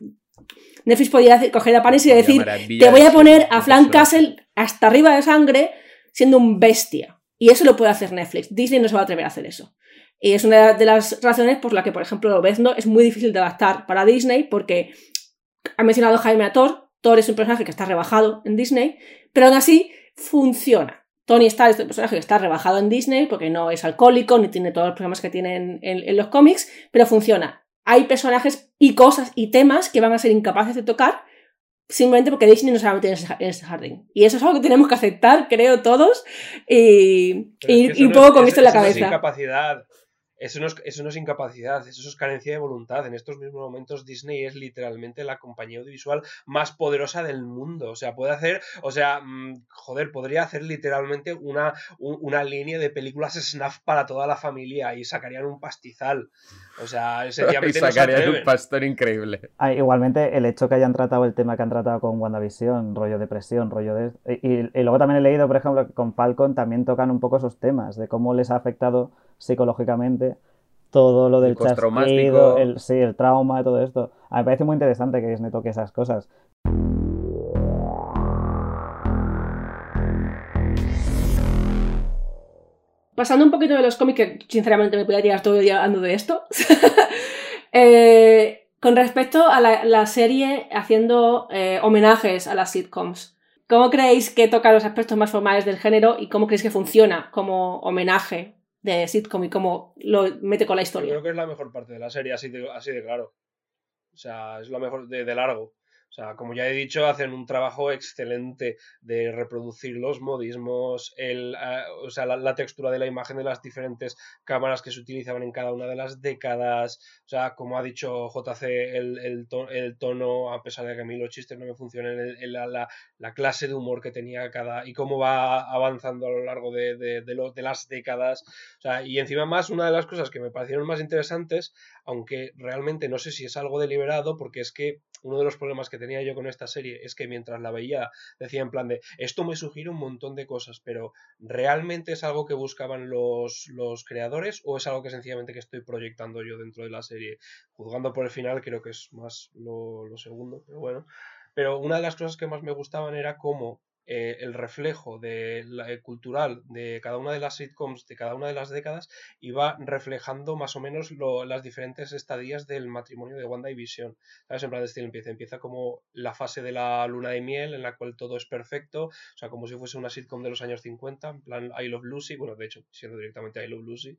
Netflix podía decir, coger a Punisher y decir, te voy a poner a Frank Castle hasta arriba de sangre siendo un bestia. Y eso lo puede hacer Netflix. Disney no se va a atrever a hacer eso. Y es una de las razones por la que, por ejemplo, Lobezno es muy difícil de adaptar para Disney porque ha mencionado Jaime a Thor, es un personaje que está rebajado en Disney, pero aún así funciona. Tony Stark es un personaje que está rebajado en Disney porque no es alcohólico ni tiene todos los problemas que tienen en, en, en los cómics, pero funciona. Hay personajes y cosas y temas que van a ser incapaces de tocar simplemente porque Disney no se va a meter en ese jardín. Y eso es algo que tenemos que aceptar, creo, todos, y, y, es que y un no poco es, con esto en la cabeza. Es incapacidad. Eso no, es, eso no es incapacidad, eso es carencia de voluntad. En estos mismos momentos Disney es literalmente la compañía audiovisual más poderosa del mundo. O sea, puede hacer, o sea, mm, joder, podría hacer literalmente una, una línea de películas snuff para toda la familia y sacarían un pastizal. O sea, sencillamente y sacarían un pastor increíble. Ah, igualmente, el hecho que hayan tratado el tema que han tratado con WandaVision, rollo depresión, rollo de... Y, y luego también he leído, por ejemplo, que con Falcon también tocan un poco esos temas, de cómo les ha afectado psicológicamente todo lo del chasquido, el, sí, el trauma, todo esto. A mí me parece muy interesante que Disney toque esas cosas. Pasando un poquito de los cómics, que sinceramente me podría tirar todo el día hablando de esto. Eh, con respecto a la, serie haciendo eh, homenajes a las sitcoms, ¿cómo creéis que toca los aspectos más formales del género y cómo creéis que funciona como homenaje de sitcom y cómo lo mete con la historia. creo que es la mejor parte de la serie, así de, claro. O sea, es lo mejor de largo. O sea, como ya he dicho, hacen un trabajo excelente de reproducir los modismos, el, eh, o sea, la, textura de la imagen de las diferentes cámaras que se utilizaban en cada una de las décadas. O sea, como ha dicho JC, el, el, tono, a pesar de que a mí los chistes no me funcionan, el, la, la, clase de humor que tenía cada y cómo va avanzando a lo largo de, de, de, de las décadas. O sea, y encima más, una de las cosas que me parecieron más interesantes, aunque realmente no sé si es algo deliberado, porque es que uno de los problemas que tenía yo con esta serie es que mientras la veía decía en plan de esto me sugiere un montón de cosas, pero ¿realmente es algo que buscaban los, los creadores o es algo que sencillamente que estoy proyectando yo dentro de la serie? Juzgando por el final creo que es más lo, lo segundo, pero bueno. Pero una de las cosas que más me gustaban era cómo eh, el reflejo de la, eh, cultural de cada una de las sitcoms de cada una de las décadas iba reflejando más o menos las diferentes estadías del matrimonio de Wanda y Vision. ¿Sabes? En plan de estilo empieza, empieza como la fase de la luna de miel en la cual todo es perfecto, o sea, como si fuese una sitcom de los años 50, en plan I Love Lucy, bueno, de hecho, siendo directamente I Love Lucy.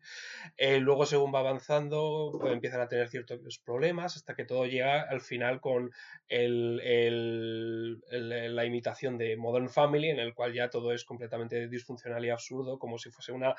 Eh, luego, según va avanzando, pues, empiezan a tener ciertos problemas hasta que todo llega al final con el, la imitación de Modern Family En el cual ya todo es completamente disfuncional y absurdo, como si fuese una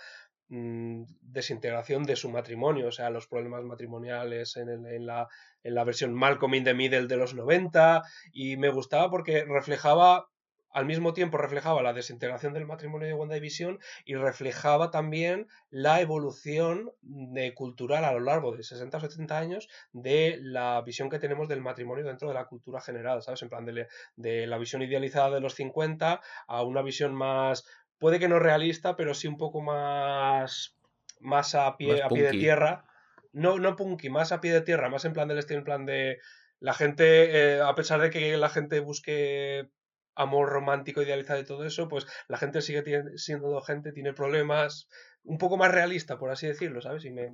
mm, desintegración de su matrimonio, o sea, los problemas matrimoniales en, en, la, en la versión Malcolm in the Middle de los 90, y me gustaba porque reflejaba al mismo tiempo reflejaba la desintegración del matrimonio de WandaVision y reflejaba también la evolución de cultural a lo largo de 60 o 70 años de la visión que tenemos del matrimonio dentro de la cultura general, ¿sabes? En plan de, de la visión idealizada de los 50 a una visión más, puede que no realista, pero sí un poco más, más a pie, a pie de tierra. No, no punky, más a pie de tierra, más en plan del estilo, en plan de la gente, eh, a pesar de que la gente busque amor romántico idealizado y todo eso, pues la gente sigue siendo gente, tiene problemas, un poco más realista, por así decirlo, ¿sabes? Y me,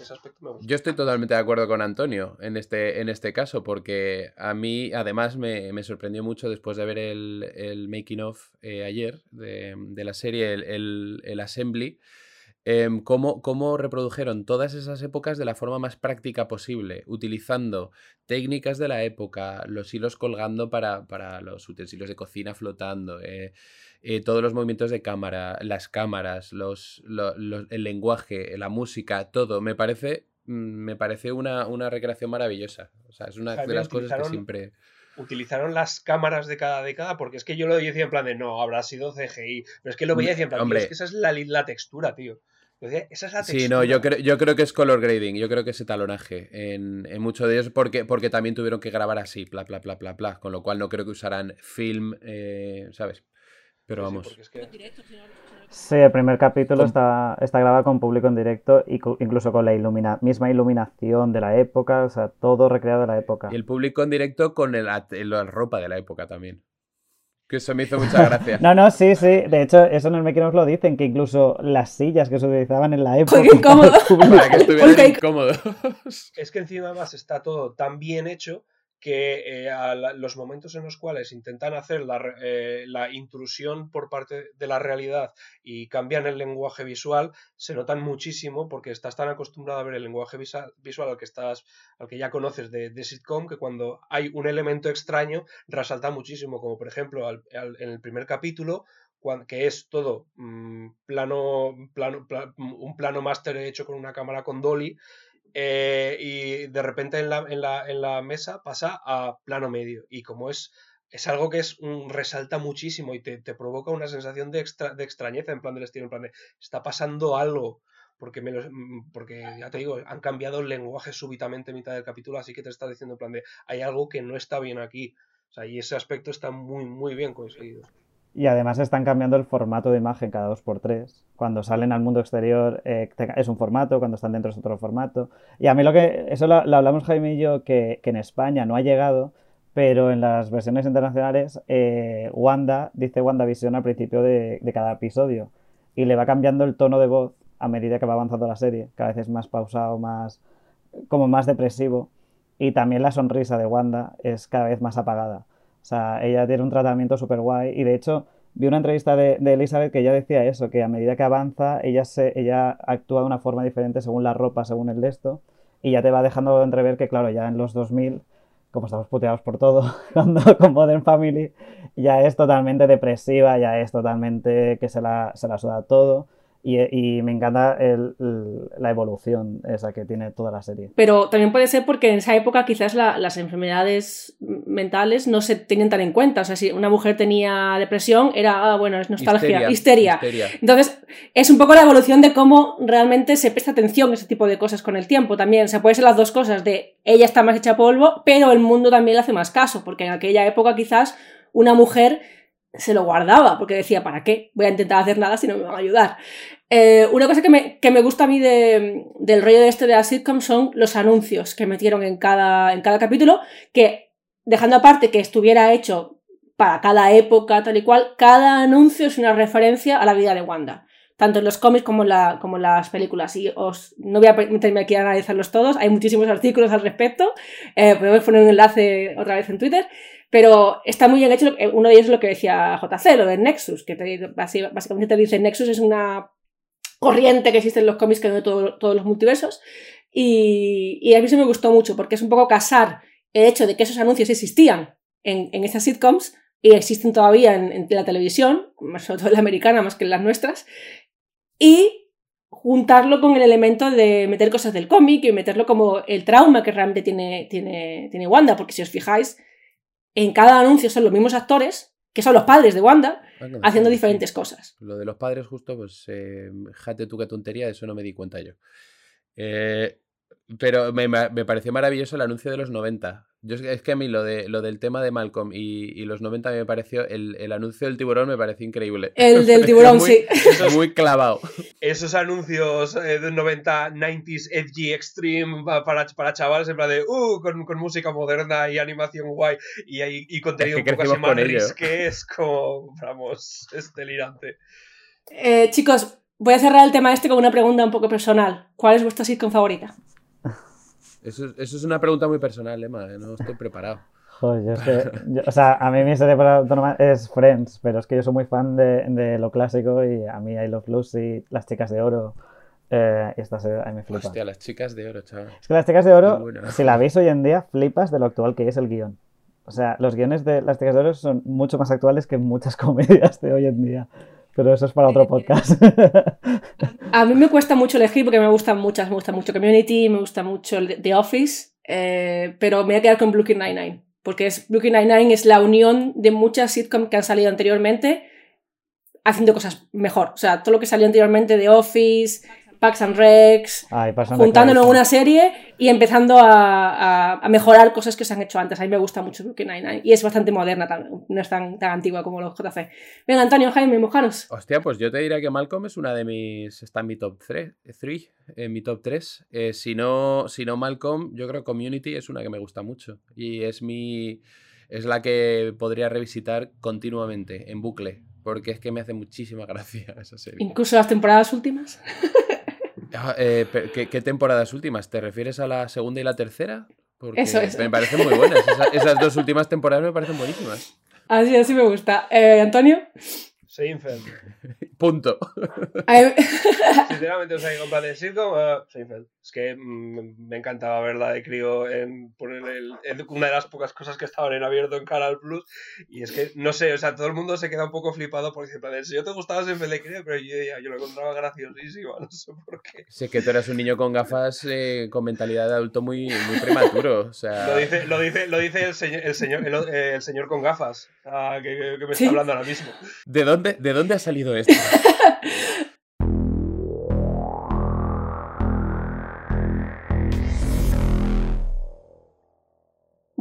ese aspecto me gusta. Yo estoy totalmente de acuerdo con Antonio en este, en este caso, porque a mí además me, sorprendió mucho después de ver el, making of eh, ayer de, la serie, el, el Assembly. Em, cómo, reprodujeron todas esas épocas de la forma más práctica posible, utilizando técnicas de la época, los hilos colgando para, los utensilios de cocina flotando, eh, eh, todos los movimientos de cámara, las cámaras, los, el lenguaje, la música, todo. Me parece, mm, me parece una, recreación maravillosa. O sea, es una de las cosas que siempre utilizaron las cámaras de cada década, porque es que yo lo decía en plan de no, habrá sido CGI, pero es que lo veía decía en plan, Hombre, es que esa es la, la textura, tío. Esa es la Sí, no, yo creo, yo creo que es color grading, yo creo que es talonaje en, en muchos de ellos porque, porque también tuvieron que grabar así, bla, bla, bla, bla, bla, con lo cual no creo que usarán film, eh, ¿sabes? Pero vamos. Sí, el primer capítulo está, está grabado con público en directo y incluso con la ilumina misma iluminación de la época, o sea, todo recreado de la época. Y el público en directo con el, la ropa de la época también. Que eso me hizo mucha gracia. no, no, sí, sí. De hecho, eso en el Making lo dicen, que incluso las sillas que se utilizaban en la época. incómodo. Para que estuvieran incómodos. Es que encima más está todo tan bien hecho que eh, a los momentos en los cuales intentan hacer eh, la, intrusión por parte de la realidad y cambian el lenguaje visual, se notan muchísimo porque estás tan acostumbrado a ver el lenguaje visual, al que estás, al que ya conoces de, de, sitcom, que cuando hay un elemento extraño resalta muchísimo, como por ejemplo en el primer capítulo, que es todo mm, plano, plano, pla- un plano máster hecho con una cámara con dolly, eh, y de repente en la, en, la, en la mesa pasa a plano medio. Y como es, es algo que es un, resalta muchísimo y te, te provoca una sensación de, extra- de extrañeza en plan del estilo, en plan de, está pasando algo. Porque, me lo- mm, porque ya te digo, han cambiado el lenguaje súbitamente en mitad del capítulo, así que te está diciendo en plan de, hay algo que no está bien aquí. O sea, y ese aspecto está muy, muy bien conseguido. Y además están cambiando el formato de imagen cada dos por tres. Cuando salen al mundo exterior eh, es un formato, cuando están dentro es otro formato. Y a mí lo que, eso lo, lo hablamos Jaime y yo, que, que en España no ha llegado, pero en las versiones internacionales eh, Wanda dice WandaVision al principio de, de cada episodio y le va cambiando el tono de voz a medida que va avanzando la serie. Cada vez es más pausado, más como más depresivo. Y también la sonrisa de Wanda es cada vez más apagada. O sea, ella tiene un tratamiento súper guay. Y de hecho, vi una entrevista de, de Elizabeth que ella decía eso, que a medida que avanza, ella, se, ella actúa de una forma diferente según la ropa, según el esto. Y ya te va dejando entrever que, claro, ya en los 2000, como estamos puteados por todo, cuando con Modern Family, ya es totalmente depresiva, ya es totalmente que se la, se la suda todo. Y, y me encanta el- el- la evolución esa que tiene toda la serie. Pero también puede ser porque en esa época quizás la- las enfermedades mentales no se tenían tan en cuenta. O sea, si una mujer tenía depresión, era, ah, bueno, es nostalgia, histeria. histeria. Entonces, es un poco la evolución de cómo realmente se presta atención a ese tipo de cosas con el tiempo también. O sea, puede ser las dos cosas de ella está más hecha polvo, pero el mundo también le hace más caso, porque en aquella época quizás una mujer se lo guardaba, porque decía, ¿para qué? Voy a intentar hacer nada si no me van a ayudar. Eh, una cosa que me, que me gusta a mí de- del rollo de este de la sitcom son los anuncios que metieron en cada, en cada capítulo, que dejando aparte que estuviera hecho para cada época, tal y cual, cada anuncio es una referencia a la vida de Wanda. Tanto en los cómics como en, la- como las películas. Y os, no voy a meterme aquí a analizarlos todos, hay muchísimos artículos al respecto. Eh, podemos poner un enlace otra vez en Twitter. Pero está muy bien hecho. Uno de ellos es lo que decía JC, lo del Nexus, que básicamente te dice Nexus es una corriente que existe en los cómics que de todo- todos los multiversos. Y, a mí se me gustó mucho porque es un poco casar el hecho de que esos anuncios existían en, en esas sitcoms y existen todavía en, la televisión, sobre todo en la americana más que en las nuestras, y juntarlo con el elemento de meter cosas del cómic y meterlo como el trauma que realmente tiene, tiene, tiene Wanda, porque si os fijáis, en cada anuncio son los mismos actores, que son los padres de Wanda, Anda, haciendo sí, sí. diferentes cosas. Lo de los padres, justo, pues, eh, jate tú qué tontería, de eso no me di cuenta yo. Eh, pero me, me pareció maravilloso el anuncio de los 90. Yo, es que- es que a mí lo, de, lo del tema de Malcolm y, y los 90 me pareció, el, el anuncio del tiburón me pareció increíble. El del tiburón, muy- sí. Muy clavado. Esos anuncios eh, de 90, 90s, edgy, extreme, pa- para, para chavales, en plan de, uh, con, con música moderna y animación guay y, y, y contenido Es que un poco así más risque, es como, vamos, es delirante. Eh, chicos, voy a cerrar el tema este con una pregunta un poco personal. ¿Cuál es vuestra sitcom favorita? Eso, es- eso es una pregunta muy personal, Emma, eh, no estoy preparado. Joder, yo es que, yo- o sea, a mí mi serie para autónoma es Friends, pero es que yo soy muy fan de, de lo clásico y a mí I Love Lucy, Las Chicas de Oro, eh, y esta serie a mí me flipa. Hostia, las chicas de oro, chaval. Es que Las Chicas de Oro, si la veis hoy en día, flipas de lo actual que es el guion. O sea, los guiones de Las Chicas de Oro son mucho más actuales que muchas comedias de hoy en día. Pero eso es para otro podcast. A mí me cuesta mucho elegir porque me gustan muchas. Me gusta mucho Community, me gusta mucho The Office, eh, pero me voy a quedar con Brooklyn Nine-Nine. Porque es, Brooklyn Nine-Nine es la unión de muchas sitcoms que han salido anteriormente haciendo cosas mejor. O sea, todo lo que salió anteriormente de Office, Parks and pasa juntándolo en una serie y empezando a, a- a mejorar cosas que se han hecho antes. A mí me gusta mucho Brooklyn Nine-Nine y es bastante moderna también, no es tan, tan antigua como los JC. Venga, Antonio, Jaime, mojaros. Hostia, pues yo te diría que Malcolm es una de mis. Está en mi top 3. en mi top 3. si, no, si no Malcolm, yo creo que Community es una que me gusta mucho. Y es mi. Es la que podría revisitar continuamente, en bucle. Porque es que me hace muchísima gracia esa serie. Incluso las temporadas últimas. Ah, eh, ¿qué, qué temporadas últimas? ¿Te refieres a la segunda y la tercera? Porque Eso, eso. me parecen muy buenas. Esa- esas dos últimas temporadas me parecen buenísimas. Así, así me gusta. Eh, Antonio. Seinfeld. punto. Sinceramente, o sea, en plan de sitcom, uh, Seinfeld. Es que mm, me encantaba verla de crío en poner el, en una de las pocas cosas que estaban en abierto en Canal Plus. Y es que, no sé, o sea, todo el mundo se queda un poco flipado porque en plan, si yo te gustaba Seinfeld de crío, pero yo, yo lo encontraba graciosísimo, no sé por qué. Sé que tú eras un niño con gafas eh, con mentalidad de adulto muy, muy prematuro. O sea... Lo dice, lo dice, lo dice el, señor, el, señor, el, el señor con gafas, ah, que, que, que, me está hablando ahora mismo. ¿De dónde, ¿De dónde ha salido esto?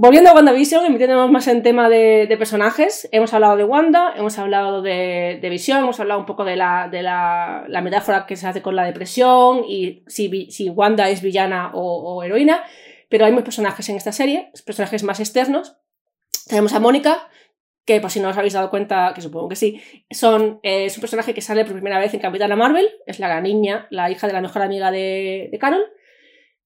Volviendo a WandaVision y metiéndonos más en tema de, personajes, hemos hablado de Wanda, hemos hablado de, de Visión, hemos hablado un poco de, la, metáfora que se hace con la depresión y si, Wanda es villana o, o, heroína, pero hay muchos personajes en esta serie, personajes más externos. Tenemos a Mónica, que por si no os habéis dado cuenta, que supongo que sí, son, eh, es un personaje que sale por primera vez en Capitana Marvel, es la niña, la hija de la mejor amiga de, Carol.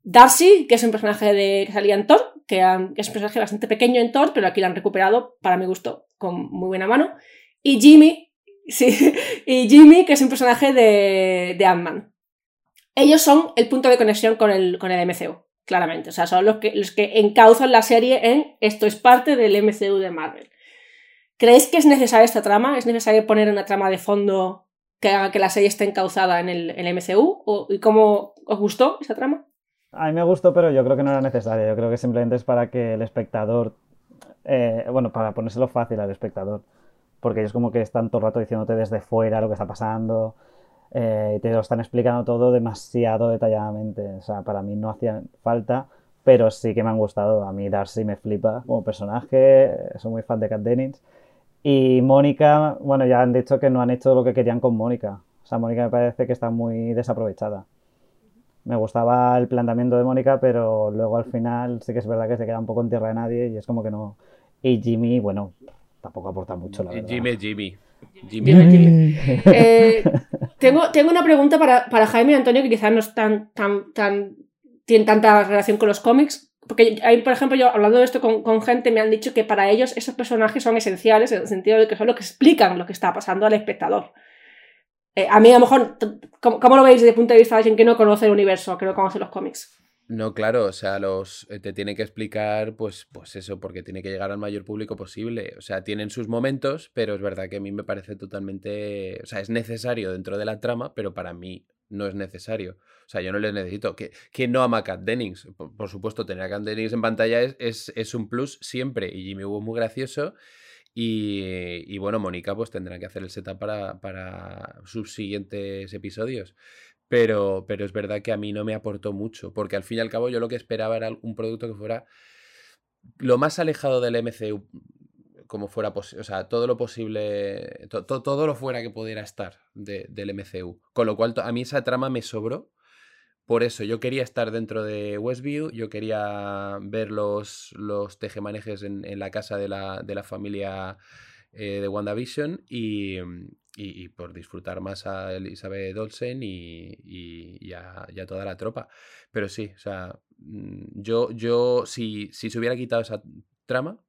Darcy, que es un personaje de, que salía en Thor, que, que, es un personaje bastante pequeño en Thor, pero aquí lo han recuperado, para mi gusto, con muy buena mano. Y Jimmy, sí, y Jimmy, que es un personaje de, de Ant-Man. Ellos son el punto de conexión con el, con el MCU, claramente. O sea, son los que, los que encauzan la serie en esto es parte del MCU de Marvel. ¿Creéis que es necesaria esta trama? ¿Es necesario poner una trama de fondo que haga que la serie esté encauzada en el, MCU? ¿O, ¿Y cómo os gustó esa trama? A mí me gustó, pero yo creo que no era necesaria. Yo creo que simplemente es para que el espectador. Eh, bueno, para ponérselo fácil al espectador. Porque ellos, como que están todo el rato diciéndote desde fuera lo que está pasando. Eh, te lo están explicando todo demasiado detalladamente. O sea, para mí no hacía falta, pero sí que me han gustado. A mí Darcy me flipa como personaje. Soy muy fan de Kat Dennings. Y Mónica, bueno, ya han dicho que no han hecho lo que querían con Mónica. O sea, Mónica me parece que está muy desaprovechada. Me gustaba el planteamiento de Mónica, pero luego al final sí que es verdad que se queda un poco en tierra de nadie y es como que no. Y Jimmy, bueno, tampoco aporta mucho, la verdad. Jimmy, Jimmy. Jimmy. Jimmy. Eh, tengo, tengo una pregunta para, para Jaime y Antonio que quizás no están tan, tan, tienen tanta relación con los cómics, porque hay, por ejemplo, yo hablando de esto con, con, gente, me han dicho que para ellos esos personajes son esenciales en el sentido de que son los que explican lo que está pasando al espectador. Eh, a mí, a lo mejor, ¿cómo, ¿cómo, lo veis desde el punto de vista de alguien que no conoce el universo, que no conoce los cómics? No, claro, o sea, los te tiene que explicar, pues, pues eso, porque tiene que llegar al mayor público posible. O sea, tienen sus momentos, pero es verdad que a mí me parece totalmente. O sea, es necesario dentro de la trama, pero para mí no es necesario. O sea, yo no les necesito. ¿Quién no ama a Kat Dennings? Por, supuesto, tener a Kat Dennings en pantalla es, es, es un plus siempre. Y Jimmy Woo muy gracioso. Y, y, bueno, Mónica pues tendrá que hacer el setup para, para sus siguientes episodios. Pero, pero es verdad que a mí no me aportó mucho, porque al fin y al cabo yo lo que esperaba era un producto que fuera lo más alejado del MCU como fuera posible, o sea, todo lo posible, to to todo lo fuera que pudiera estar de, del MCU. Con lo cual, a mí esa trama me sobró. Por eso, yo quería estar dentro de Westview, yo quería ver los, los tejemanejes en, en la casa de la, de la familia eh, de WandaVision y, y, y, por disfrutar más a Elizabeth Olsen y, y a, toda la tropa. Pero sí, o sea, yo, yo si, si se hubiera quitado esa trama,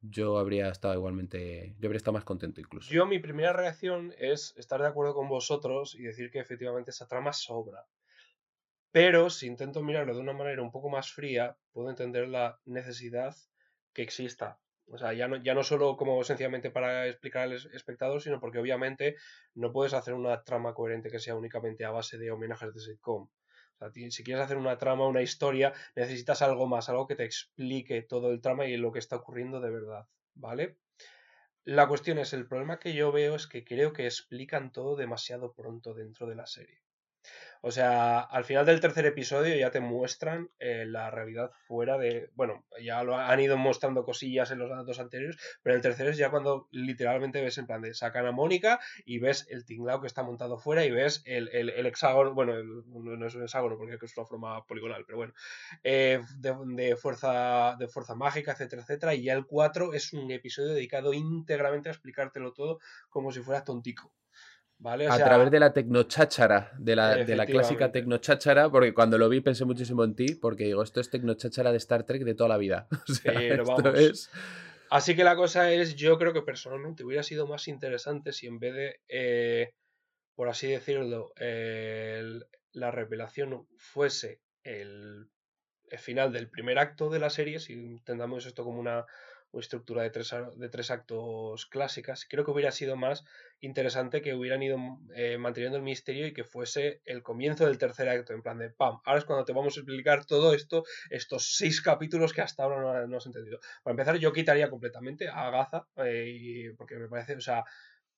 yo habría estado igualmente, yo habría estado más contento incluso. Yo mi primera reacción es estar de acuerdo con vosotros y decir que efectivamente esa trama sobra. Pero si intento mirarlo de una manera un poco más fría, puedo entender la necesidad que exista. O sea, ya no, ya no solo como sencillamente para explicar al espectador, sino porque obviamente no puedes hacer una trama coherente que sea únicamente a base de homenajes de sitcom. Sea, si quieres hacer una trama, una historia, necesitas algo más, algo que te explique todo el trama y lo que está ocurriendo de verdad, ¿vale? La cuestión es, el problema que yo veo es que creo que explican todo demasiado pronto dentro de la serie. O sea, al final del tercer episodio ya te muestran eh, la realidad fuera de. Bueno, ya lo han ido mostrando cosillas en los datos anteriores, pero el tercero es ya cuando literalmente ves en plan de sacan a Mónica y ves el tinglao que está montado fuera y ves el, el, hexágono. Bueno, no es un hexágono porque es una forma poligonal, pero bueno. Eh, de, de, fuerza, de fuerza mágica, etcétera, etcétera. Y ya el 4 es un episodio dedicado íntegramente a explicártelo todo como si fuera tontico. ¿Vale? O a sea, través de la tecnocháchara, de la, de la clásica tecnocháchara, porque cuando lo vi pensé muchísimo en ti, porque digo, esto es tecnocháchara de Star Trek de toda la vida. O sea, Pero vamos. es... Así que la cosa es, yo creo que personalmente hubiera sido más interesante si en vez de eh, por así decirlo, el- la revelación fuese el, el final del primer acto de la serie, si entendamos esto como una, una estructura de tres, de tres actos clásicas, creo que hubiera sido más interesante que hubieran ido eh, manteniendo el misterio y que fuese el comienzo del tercer acto, en plan de ¡pam! Ahora es cuando te vamos a explicar todo esto, estos seis capítulos que hasta ahora no, no has entendido. Para empezar, yo quitaría completamente a Gaza, eh, porque me parece, o sea,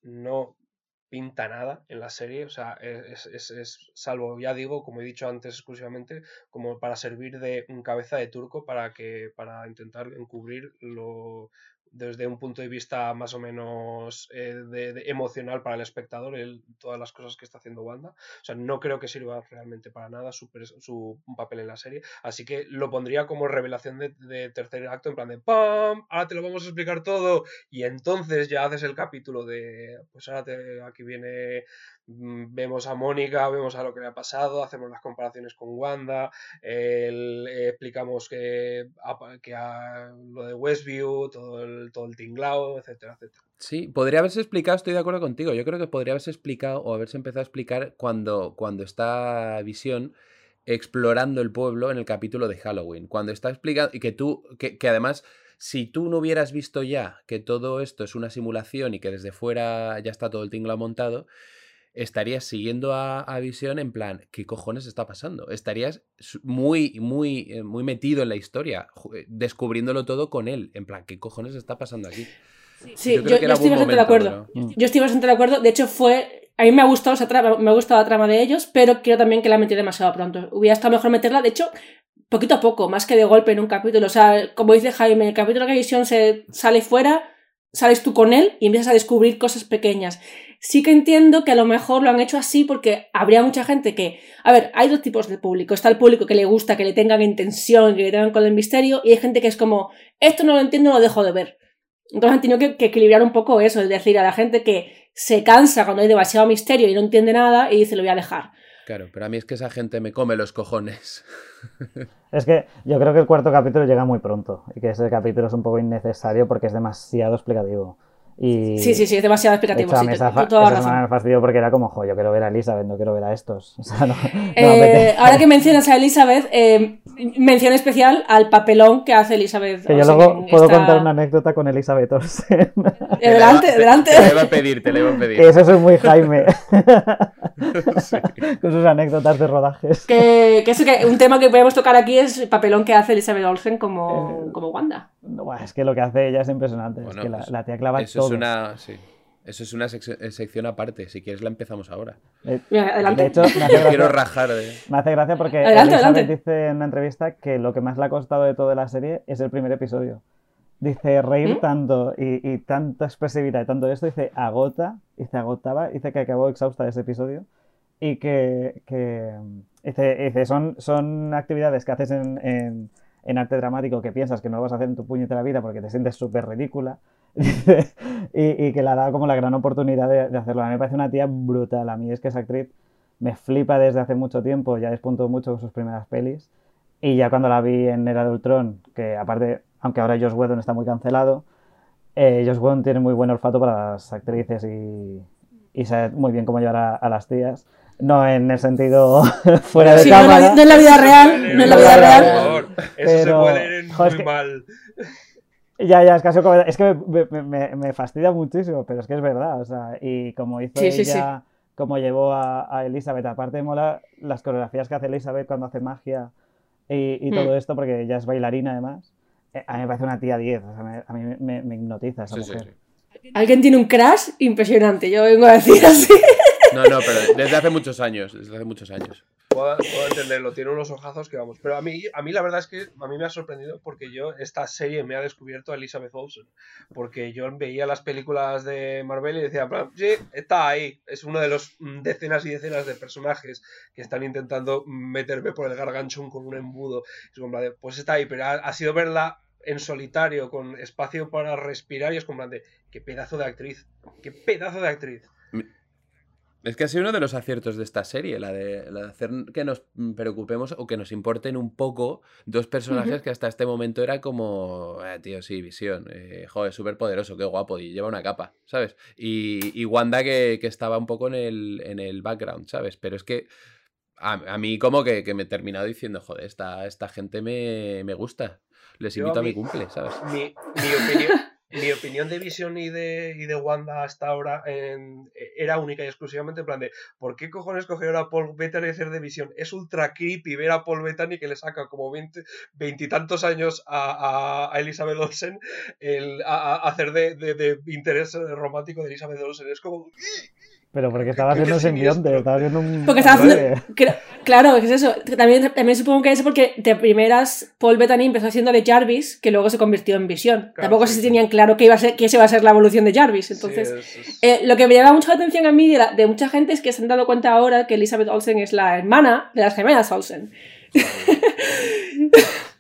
no pinta nada en la serie, o sea, es, es- es- salvo, ya digo, como he dicho antes exclusivamente, como para servir de cabeza de turco para que, para intentar encubrir lo desde un punto de vista más o menos eh, emocional para el espectador, el- todas las cosas que está haciendo Wanda. O sea, no creo que sirva realmente para nada su, su papel en la serie. Así que lo pondría como revelación de, de tercer acto, en plan de ¡Pam! Ahora te lo vamos a explicar todo. Y entonces ya haces el capítulo de. Pues ahora te- aquí viene. Mm, Vemos a Mónica, vemos a lo que le ha pasado, hacemos las comparaciones con Wanda, el- eh, explicamos que, que lo de Westview, todo el, todo el tinglao, etcétera, etcétera. Sí, podría haberse explicado, estoy de acuerdo contigo. Yo creo que podría haberse explicado o haberse empezado a explicar cuando, cuando está Visión explorando el pueblo en el capítulo de Halloween. Cuando está explicando. Y que tú. Que, que además, si tú no hubieras visto ya que todo esto es una simulación y que desde fuera ya está todo el tinglao montado, estarías siguiendo a, a Visión en plan, ¿qué cojones está pasando? Estarías muy, muy, eh, muy metido en la historia, eh, descubriéndolo todo con él. En plan, ¿qué cojones está pasando aquí? Sí, yo, creo estoy bastante de acuerdo. pero- Yo estoy bastante de acuerdo. De hecho, fue. A mí me ha gustado esa trama, me ha gustado la trama de ellos, pero quiero también que la metí demasiado pronto. Hubiera estado mejor meterla, de hecho, poquito a poco, más que de golpe en un capítulo. O sea, como dice Jaime, el capítulo que Visión se sale fuera, sales tú con él y empiezas a descubrir cosas pequeñas. Sí que entiendo que a lo mejor lo han hecho así porque habría mucha gente que. A ver, hay dos tipos de público. Está el público que le gusta que le tengan en tensión, que le tengan con el misterio, y hay gente que es como, esto no lo entiendo, lo dejo de ver. Entonces han tenido que, que equilibrar un poco eso, es decir, a la gente que se cansa cuando hay demasiado misterio y no entiende nada y dice, lo voy a dejar. Claro, pero a mí es que esa gente me come los cojones. Es que yo creo que el cuarto capítulo llega muy pronto y que ese capítulo es un poco innecesario porque es demasiado explicativo. Y Sí, sí, sí, es demasiado de explicativo. hecho, a sí, esa, tú fa- toda razón. me fastidió porque era como, jo, yo quiero ver a Elizabeth, no quiero ver a estos. O sea, no, Eh, ahora que mencionas a Elizabeth, eh, mención especial al papelón que hace Elizabeth. Que yo luego puedo esta- contar una anécdota con Elizabeth Olsen. Adelante, Te- adelante. Te, le iba a pedir, te le iba a pedir. eso es muy Jaime. con sus anécdotas de rodajes. Que, que eso que un tema que podemos tocar aquí es el papelón que hace Elizabeth Olsen como, Eh, como Wanda. No, es que lo que hace ella es impresionante. Bueno, es que la, pues, la tía clava Eso todo. es una. Sí. Eso es una sec- eh, sección aparte. Si quieres, la empezamos ahora. Eh, adelante. de hecho, me hace, Yo quiero gracia, rajar de. me hace gracia porque Adelante, adelante. dice en una entrevista que lo que más le ha costado de toda la serie es el primer episodio. Dice reír ¿Mm? tanto y, y tanta expresividad y tanto esto, dice agota, dice agotaba, dice que acabó exhausta de ese episodio y que, que dice, dice, son, son actividades que haces en, en- en arte dramático que piensas que no vas a hacer en tu puñetera vida porque te sientes súper ridícula y, y que le ha dado como la gran oportunidad de, de hacerlo. A mí me parece una tía brutal. A mí es que esa actriz me flipa desde hace mucho tiempo, ya despuntó mucho con sus primeras pelis. Y ya cuando la vi en Era de Ultron, que aparte, aunque ahora Josh Whedon está muy cancelado, eh, Josh Whedon tiene muy buen olfato para las actrices y, y sabe muy bien cómo llevar a, a las tías. No en el sentido fuera de Sí, no, cámara. no en la vida real, no en la vida Por real. favor. Eso se Pero, puede leer jo, es muy que- mal. Ya, ya, es casi como- Es que me, me- me- me fastidia muchísimo, pero es que es verdad. O sea, y como hizo Sí, sí, ella, como llevó a, a Elizabeth, aparte mola las coreografías que hace Elizabeth cuando hace magia y, y Hmm. todo esto, porque ella es bailarina además. eh, A mí me parece una tía 10, o sea, me- a mí me, me hipnotiza esa Sí, sí, mujer. sí. Alguien tiene un crash impresionante, yo vengo a decir así. No, no, pero desde hace muchos años. Desde hace muchos años. Puedo, puedo entenderlo, tiene unos ojazos que vamos. Pero a mí, a mí la verdad es que a mí me ha sorprendido porque yo, esta serie me ha descubierto a Elizabeth Olsen. Porque yo veía las películas de Marvel y decía, sí, está ahí. Es uno de los mm, decenas y decenas de personajes que están intentando meterme por el garganchón con un embudo. Pues está ahí, pero ha, ha sido verla en solitario, con espacio para respirar y es como qué pedazo de actriz, qué pedazo de actriz. Es que ha sido uno de los aciertos de esta serie, la de, la de hacer que nos preocupemos o que nos importen un poco dos personajes que hasta este momento era como, eh, tío, sí, visión, eh, joder, súper poderoso, qué guapo, y lleva una capa, ¿sabes? Y, y Wanda que, que estaba un poco en el, en el background, ¿sabes? Pero es que a, a mí como que, que me he terminado diciendo, joder, esta, esta gente me, me gusta, les Yo a invito a, mi mí- cumple, ¿sabes? Mi, mi opinión, mi opinión de Vision y de, y de Wanda hasta ahora en- era única y exclusivamente en plan de ¿por qué cojones cogieron a Paul Bettany y hacer de Vision? Es ultra creepy ver a Paul Bettany que le saca como 20 veintitantos años a, a- Elizabeth Olsen el, a, hacer de- de interés romántico de Elizabeth Olsen. Es como... Pero porque estaba haciendo siniestro. simbionte, estaba haciendo un. Porque estaba haciendo. Claro, es eso. También, también supongo que es porque de primeras Paul Bettany empezó haciendo de Jarvis, que luego se convirtió en Visión. Claro, Tampoco sí, sé si sí. tenían claro que iba a ser, que esa iba a ser la evolución de Jarvis. sí, Entonces, es- es- eh, lo que me llama mucho la atención a mí de, la- de mucha gente es que se han dado cuenta ahora que Elizabeth Olsen es la hermana de las gemelas Olsen.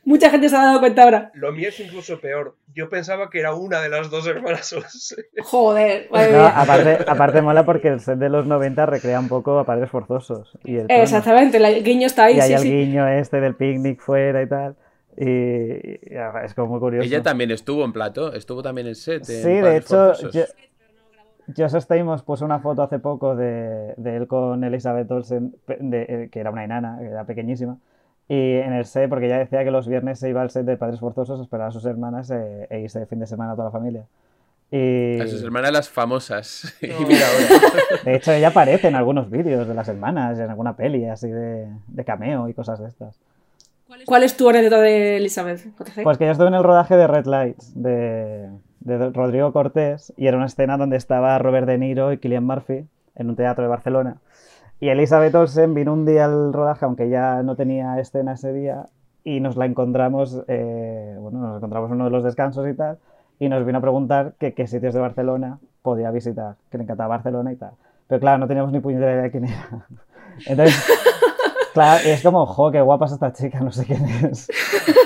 mucha gente se ha dado cuenta ahora. Lo mío es incluso peor. Yo pensaba que era una de las dos hermanas. Joder, madre No, aparte, aparte mola porque el set de los 90 recrea un poco a Padres Forzosos. Y el. Exactamente, el guiño está ahí. Y hay sí, el sí. guiño este del picnic fuera y tal. Y, y es como muy curioso. Ella también estuvo en plato, estuvo también en set. en Sí, de hecho, Joss Stamos puso una foto hace poco de, de él con Elizabeth Olsen, pe- de- eh, que era una enana, que era pequeñísima. Y en el set, porque ella decía que los viernes se iba al set de Padres Forzosos a esperar a sus hermanas eh, e irse de fin de semana a toda la familia. Y A sus hermanas las famosas. y No. mira ahora. de hecho ella aparece en algunos vídeos de las hermanas, en alguna peli así de, de cameo y cosas de estas. ¿Cuál es tu anécdota de Elizabeth? Pues que yo estuve en el rodaje de Red Lights de, de Rodrigo Cortés y era una escena donde estaba Robert De Niro y Cillian Murphy en un teatro de Barcelona. Y Elizabeth Olsen vino un día al rodaje, aunque ya no tenía escena ese día, y nos la encontramos, eh, bueno, nos encontramos en uno de los descansos y tal, y nos vino a preguntar que qué sitios de Barcelona podía visitar, que le encantaba Barcelona y tal. Pero claro, no teníamos ni puñetera idea de quién era. Entonces, claro, es como, jo, qué guapa es esta chica, no sé quién es.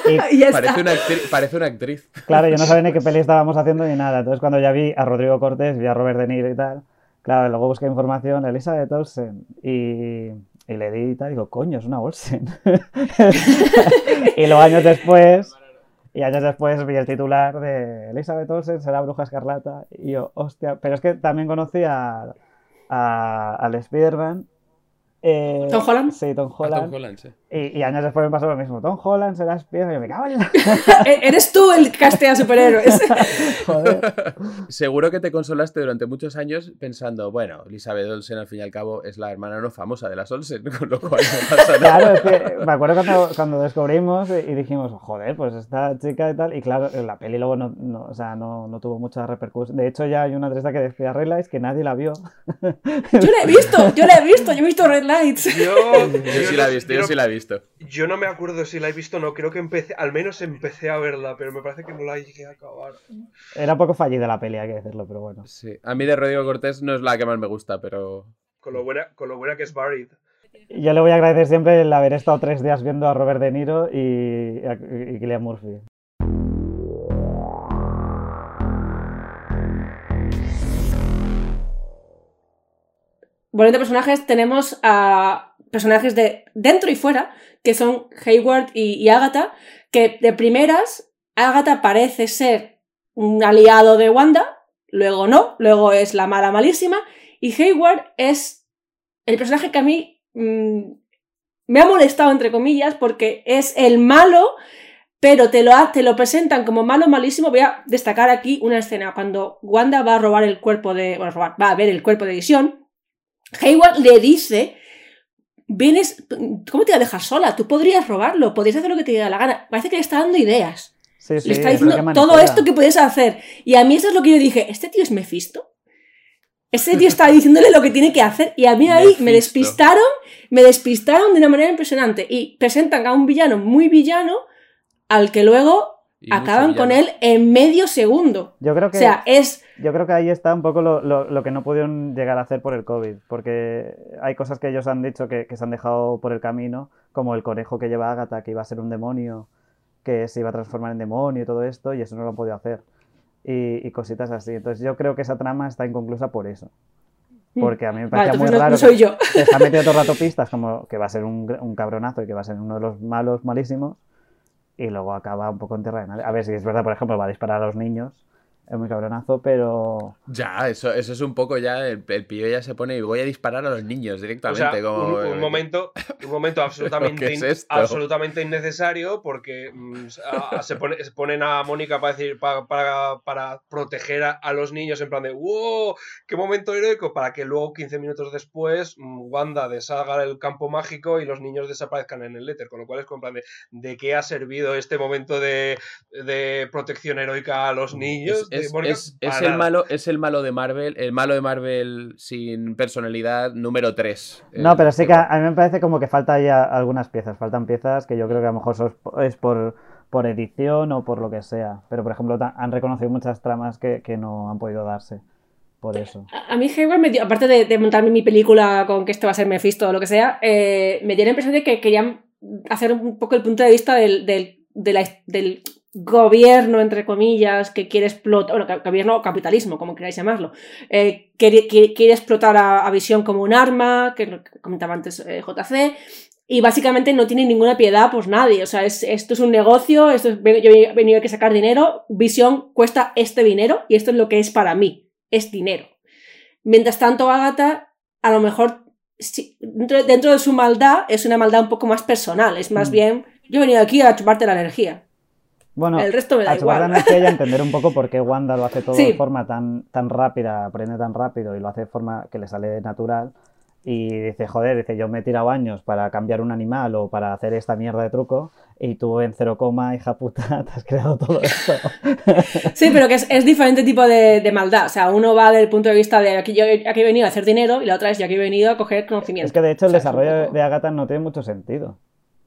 Y Y. Parece una, parece una actriz. Claro, yo no sabía ni qué peli estábamos haciendo ni nada. Entonces, cuando ya vi a Rodrigo Cortés, vi a Robert De Niro y tal, claro, luego busqué información, Elizabeth Olsen, y, y le di y tal, y digo, coño, es una Olsen. y luego años después, y años después vi el titular de Elizabeth Olsen será bruja escarlata, y yo, hostia, pero es que también conocí a, a, al Spider-Man. eh, ¿Tom Holland? Sí, Tom A Holland. Tom Holland, sí. Y, y años después me pasó lo mismo. Tom Holland será Spider-Man, y yo me cago en la... E- Eres tú el que castea superhéroes. Joder. Seguro que te consolaste durante muchos años pensando, bueno, Elizabeth Olsen al fin y al cabo es la hermana no famosa de las Olsen, con lo cual no pasa nada. Claro, es que me acuerdo cuando, cuando descubrimos y dijimos, joder, pues esta chica y tal. Y claro, la peli luego no, no, o sea, no, no tuvo mucha repercusión. De hecho, ya hay una entrevista que decía Realize que nadie la vio. Yo la he visto, yo la he visto, yo he visto Red Lights. Yo, Yo sí la he visto, yo sí la he visto. Yo no me acuerdo si la he visto o no, creo que empecé, al menos empecé a verla, pero me parece que no la llegué a acabar. Era un poco fallida la peli, hay que decirlo, pero bueno. Sí. A mí de Rodrigo Cortés no es la que más me gusta, pero Con lo buena, con lo buena que es Buried. Yo le voy a agradecer siempre el haber estado tres días viendo a Robert De Niro y, a- y Cillian Murphy. Volviendo a personajes, tenemos a personajes de dentro y fuera, que son Hayward y, y Agatha, que de primeras, Agatha parece ser un aliado de Wanda, luego no, luego es la mala malísima, y Hayward es el personaje que a mí mm, me ha molestado, entre comillas, porque es el malo, pero te lo, te lo presentan como malo malísimo. Voy a destacar aquí una escena cuando Wanda va a robar el cuerpo de. Bueno, robar, va a ver el cuerpo de Visión. Hayward le dice. Vienes. ¿Cómo te voy a dejar sola? Tú podrías robarlo, podrías hacer lo que te diera la gana. Parece que le está dando ideas. Sí, sí, le está diciendo todo esto que puedes hacer. Y a mí eso es lo que yo dije. ¿Este tío es Mephisto? Este tío está diciéndole lo que tiene que hacer. Y a mí ahí me despistaron. Me despistaron de una manera impresionante. Y presentan a un villano muy villano. Al que luego acaban con él en medio segundo. Yo creo O que, sea, es. yo creo que ahí está un poco lo, lo- lo que no pudieron llegar a hacer por el COVID, porque hay cosas que ellos han dicho que, que se han dejado por el camino, como el conejo que lleva Agatha, que iba a ser un demonio, que se iba a transformar en demonio y todo esto, y eso no lo han podido hacer. Y, y cositas así. Entonces yo creo que esa trama está inconclusa por eso. Porque a mí me Vale, parecía muy no- raro. no soy yo. que se ha metido todo el rato pistas como que va a ser un, un cabronazo y que va a ser uno de los malos malísimos. Y luego acaba un poco en nadie. A ver si es verdad, por ejemplo, va a disparar a los niños. Es muy cabronazo, pero. Ya, eso, eso es un poco ya. El, el pibe ya se pone y voy a disparar a los niños O directamente. sea, como, un, un momento, un momento absolutamente, absolutamente innecesario porque mm, a- a- se, pone- se ponen a Mónica para decir para, para, para proteger a, a los niños en plan de ¡Wow! ¡Qué momento heroico! Para que luego, 15 minutos después, mm, Wanda deshaga el campo mágico y los niños desaparezcan en el éter. Con lo cual es como en plan de ¿de qué ha servido este momento de, de protección heroica a los niños? Es, es- el malo, es el malo de Marvel, el malo de Marvel sin personalidad número 3. No, pero sí que a, a mí me parece como que falta ya algunas piezas. Faltan piezas que yo creo que a lo mejor sos- es por, por edición o por lo que sea. Pero, por ejemplo, han reconocido muchas tramas que, que no han podido darse. Por eso. A a mí Hayward me dio, aparte de, de montarme mi película con que esto va a ser Mephisto o lo que sea, eh, me dio la impresión de que querían hacer un poco el punto de vista del, del, de la- del gobierno, entre comillas, que quiere explotar, bueno, gobierno o capitalismo, como queráis llamarlo, eh, quiere, quiere- quiere explotar a, a Visión como un arma, que es lo que comentaba antes eh, JC, y básicamente no tiene ninguna piedad, pues nadie. O sea, es- esto es un negocio, esto es, yo he venido aquí a sacar dinero, Visión cuesta este dinero y esto es lo que es para mí, es dinero. Mientras tanto, Agatha, a lo mejor, dentro, dentro de su maldad, es una maldad un poco más personal, es más Mm. bien, yo he venido aquí a chuparte la energía. Bueno, El resto me da igual. energía y a entender un poco por qué Wanda lo hace todo Sí. de forma tan, tan rápida, aprende tan rápido y lo hace de forma que le sale natural. Y dice, joder, dice, yo me he tirado años para cambiar un animal o para hacer esta mierda de truco y tú en cero coma, hija puta, te has creado todo esto. Sí, pero que es, es diferente tipo de, de maldad. O sea, uno va del punto de vista de aquí yo aquí he venido a hacer dinero y la otra es yo aquí he venido a coger conocimiento. Es que de hecho el O sea, es desarrollo poco- de Agatha no tiene mucho sentido.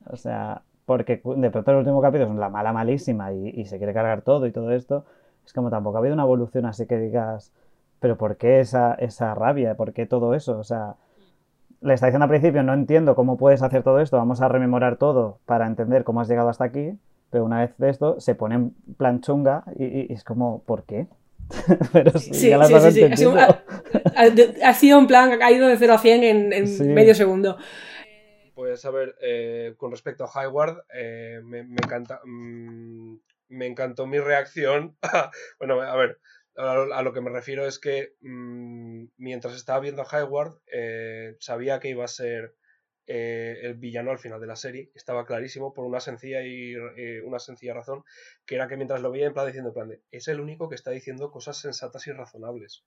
O sea, porque de pronto el último capítulo es la mala malísima y, y se quiere cargar todo y todo esto. Es como tampoco ha habido una evolución así que digas, pero ¿por qué esa, esa rabia? ¿Por qué todo eso? O sea, le está diciendo al principio, no entiendo cómo puedes hacer todo esto, vamos a rememorar todo para entender cómo has llegado hasta aquí. Pero una vez de esto se pone en plan chunga y, y- es como, ¿por qué? pero sí, Sí, ya sí, sí, sí. Ha sido, ha- ha- sido en plan, ha caído de 0 a 100 en, en medio segundo. Pues a ver, eh, con respecto a Highward, eh, me, me encanta. mm, me encantó mi reacción. bueno, a ver, a, lo que me refiero es que mm, mientras estaba viendo a Highward, eh, sabía que iba a ser eh, el villano al final de la serie. Estaba clarísimo por una sencilla y eh, una sencilla razón, que era que mientras lo veía en plan diciendo en plan de, es el único que está diciendo cosas sensatas y razonables.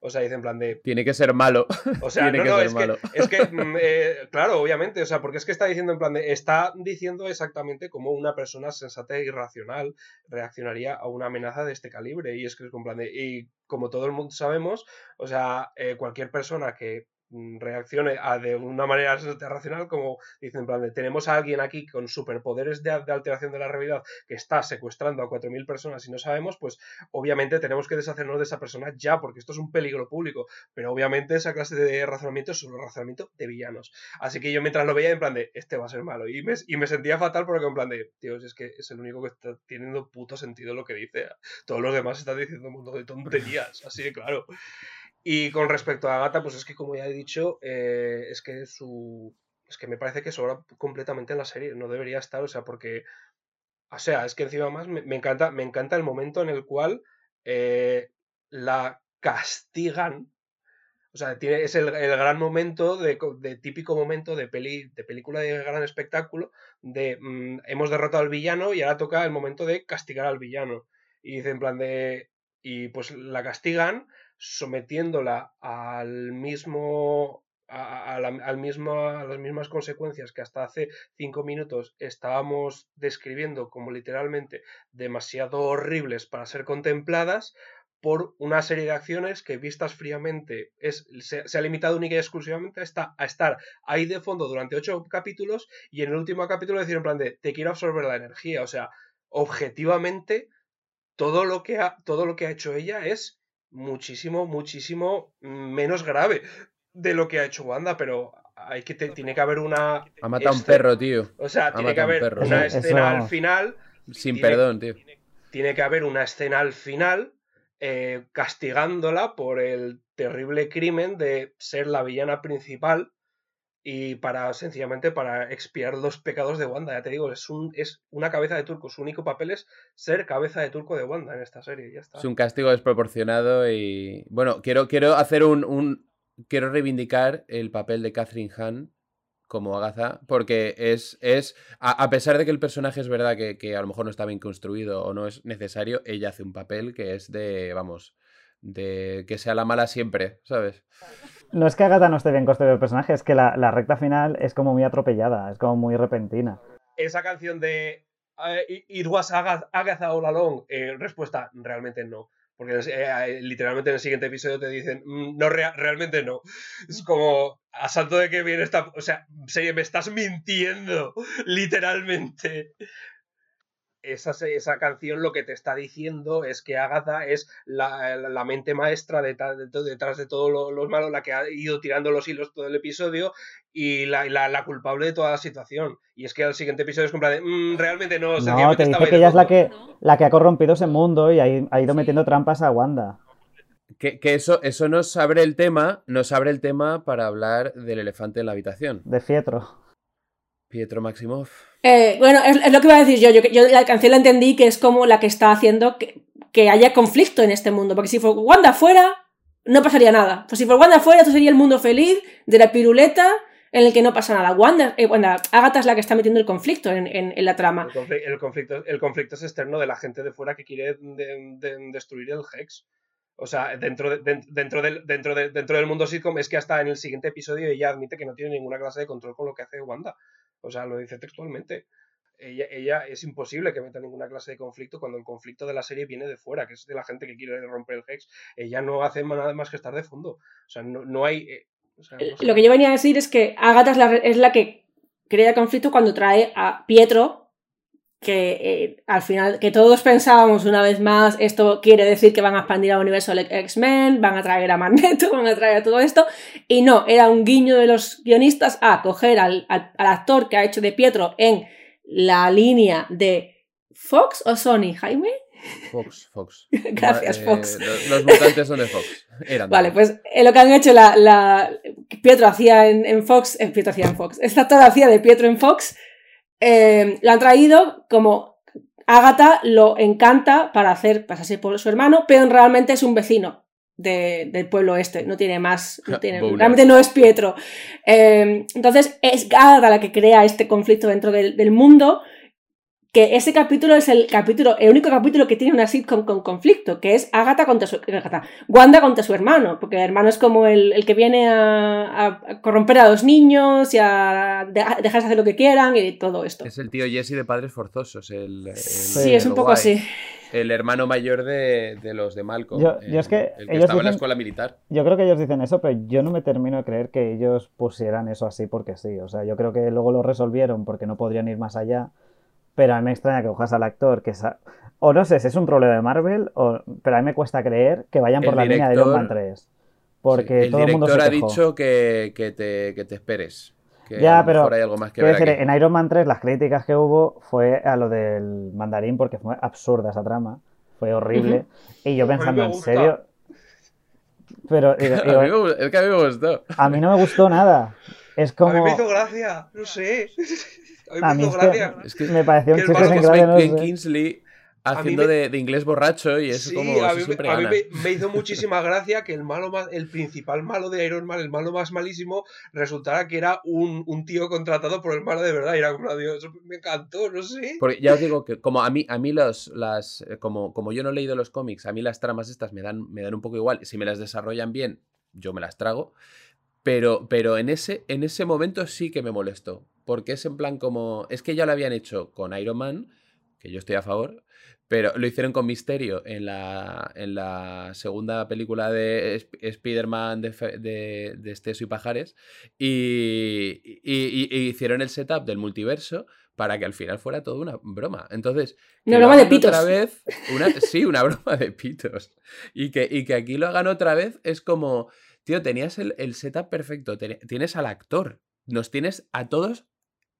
O sea, dice en plan de, Tiene que ser malo. o sea, Tiene no, que no, ser es malo. que, es que mm, eh, claro, obviamente, o sea, porque es que está diciendo en plan de, está diciendo exactamente cómo una persona sensata y racional reaccionaría a una amenaza de este calibre. Y es que es en plan de, y como todo el mundo sabemos, o sea, eh, cualquier persona que reaccione a, de una manera racional, como dicen en plan de, tenemos a alguien aquí con superpoderes de, de alteración de la realidad que está secuestrando a 4.000 personas y no sabemos, pues obviamente tenemos que deshacernos de esa persona ya, porque esto es un peligro público. Pero obviamente esa clase de razonamiento es solo razonamiento de villanos. Así que yo mientras lo veía en plan de, este va a ser malo. Y me, y me sentía fatal porque en plan de, tío, es que es el único que está teniendo puto sentido lo que dice. Todos los demás están diciendo un montón de tonterías, así de claro. Y con respecto a Agatha, pues es que como ya he dicho, eh, es que su... Es que me parece que sobra completamente en la serie, no debería estar, o sea, porque... O sea, es que encima más me, encanta, me encanta el momento en el cual eh, la castigan. O sea, tiene, es el, el gran momento, de, de típico momento de, peli, de película de gran espectáculo, de mm, hemos derrotado al villano y ahora toca el momento de castigar al villano. Y dice en plan de... Y pues la castigan sometiéndola al mismo... A, al a las mismas consecuencias que hasta hace cinco minutos estábamos describiendo como literalmente demasiado horribles para ser contempladas por una serie de acciones que vistas fríamente es, se, ha limitado única y exclusivamente a, a estar ahí de fondo durante ocho capítulos y en el último capítulo decir en plan de te quiero absorber la energía. O sea, objetivamente todo lo que ha, todo lo que ha hecho ella es muchísimo, muchísimo menos grave de lo que ha hecho Wanda, pero hay que te- tiene que haber una Ha matado a un perro, tío. o sea, Ha tiene que un haber perro. una Eso- escena al final Sin tiene- perdón, tío. tiene que haber una escena al final eh, castigándola por el terrible crimen de ser la villana principal y para sencillamente para expiar los pecados de Wanda. Ya te digo, es, un, es una cabeza de turco. Su único papel es ser cabeza de turco de Wanda en esta serie. Ya está. Es un castigo desproporcionado y. Bueno, quiero, quiero hacer un, un. Quiero reivindicar el papel de Catherine Hahn como Agatha, porque es. es a, a pesar de que el personaje es verdad que, que a lo mejor no está bien construido o no es necesario, ella hace un papel que es de. Vamos. De que sea la mala siempre, ¿sabes? No es que Agatha no esté bien construido el personaje, es que la, recta final es como muy atropellada, es como muy repentina. Esa canción de eh, It was Agatha, Agatha all along, eh, respuesta, realmente no. Porque eh, literalmente en el siguiente episodio te dicen, "Mm, no, rea- realmente no. Es como, a salto de que viene esta... O sea, me estás mintiendo, literalmente. Esa, esa canción lo que te está diciendo es que Agatha es la, la- mente maestra detrás de, de todo lo, lo malo, la que ha ido tirando los hilos todo el episodio y la, la- la culpable de toda la situación. Y es que al siguiente episodio es como de, "Mm, realmente no, No, te dice que de ella es la fondo". que, la que ha corrompido ese mundo y ha ido metiendo trampas a Wanda. Que, que eso, eso nos abre el tema. Nos abre el tema para hablar del elefante en la habitación. De Fietro. Pietro Maximoff. Eh, bueno, es, es lo que iba a decir yo. yo. Yo la canción la entendí que es como la que está haciendo que, que haya conflicto en este mundo. Porque si fue Wanda fuera, no pasaría nada. Pues si fuera Wanda fuera, esto sería el mundo feliz de la piruleta en el que no pasa nada. Wanda, eh, Wanda Agatha es la que está metiendo el conflicto en, en- en la trama. El confli- el conflicto, el conflicto es externo de la gente de fuera que quiere de- de- destruir el Hex. O sea, dentro, de- de- dentro, del, dentro, de- dentro del mundo sitcom es que hasta en el siguiente episodio ella admite que no tiene ninguna clase de control con lo que hace Wanda. O sea, lo dice textualmente. Ella, ella es imposible que meta ninguna clase de conflicto cuando el conflicto de la serie viene de fuera, que es de la gente que quiere romper el Hex. Ella no hace nada más que estar de fondo. O sea, no, no hay... eh, o sea, no sé. Lo que yo venía a decir es que Agatha es la, es la que crea conflicto cuando trae a Pietro, que eh, al final, que todos pensábamos una vez más, esto quiere decir que van a expandir al universo del X-Men, van a traer a Magneto, van a traer a todo esto, y no, era un guiño de los guionistas a coger al, al- al actor que ha hecho de Pietro en la línea de Fox o Sony, Jaime. Fox, Fox. Gracias, Eh, Fox. Los, los mutantes son de Fox. Eran de Vale, pues eh, lo que han hecho la, la- Pietro hacía en, en Fox, eh, Pietro hacía en Fox, este actor hacía de Pietro en Fox, eh, lo han traído como Agatha lo encanta para hacer pasarse por su hermano, pero realmente es un vecino de- del pueblo este, no tiene más, no tiene- realmente no es Pietro. Eh, entonces es Agatha la que crea este conflicto dentro del, del mundo, que ese capítulo es el capítulo, el único capítulo que tiene una sitcom con conflicto, que es Agatha contra su, Agatha, Wanda contra su hermano, porque el hermano es como el, el que viene a, a- a corromper a los niños y a de- a dejarse hacer lo que quieran y todo esto. Es el tío Jesse de Padres Forzosos. El, el- Sí, es un poco así. El hermano mayor de, de los de Malcolm. Yo- el, yo es que el que ellos estaba en la escuela militar. Yo creo que ellos dicen eso, pero yo no me termino de creer que ellos pusieran eso así porque sí. O sea, yo creo que luego lo resolvieron porque no podrían ir más allá. Pero a mí me extraña que cojas al actor que sa- O no sé si es un problema de Marvel, o... pero a mí me cuesta creer que vayan por El la línea de Iron Man 3. Porque Sí, todo el mundo director se ha dicho que, que te, que te esperes. Que Ya, a lo pero mejor hay algo más que ver decir, aquí. en Iron Man 3 las críticas que hubo fue a lo del mandarín porque fue absurda esa trama. Fue horrible. Y yo A mí me pensando, ¿en serio? Pero digo- A digo, mí me es que a mí me gustó. a mí no me gustó nada. Es A mí como... me hizo gracia, no sé. A mí mí me hizo es que- Me pareció un chiste sin gracia, Ben, no Ben sé. Kingsley mí haciendo me- de, de inglés borracho y eso Sí, como a mí, me- siempre a mí gana. me, me hizo muchísima gracia que el malo más, el principal malo de Iron Man, el malo más malísimo, resultara que era un, un tío contratado por el malo de verdad. Y era como, Dios, me encantó, no sé. Porque ya os digo que como a mí, a mí los, las, como, como yo no he leído los cómics, a mí las tramas estas me dan, me dan un poco igual. Si me las desarrollan bien, yo me las trago. Pero, pero en, ese, en ese momento sí que me molestó. Porque es en plan como. Es que ya lo habían hecho con Iron Man, que yo estoy a favor. Pero lo hicieron con Misterio en la, en la segunda película de Sp- Spider-Man de, de, de Esteso y Pajares. Y, y- y- y hicieron el setup del multiverso para que al final fuera todo una broma. Entonces, Una broma de pitos. Otra vez, una, sí, una broma de pitos. Y que, y que aquí lo hagan otra vez es como, tío, tenías el, el setup perfecto, tienes al actor, nos tienes a todos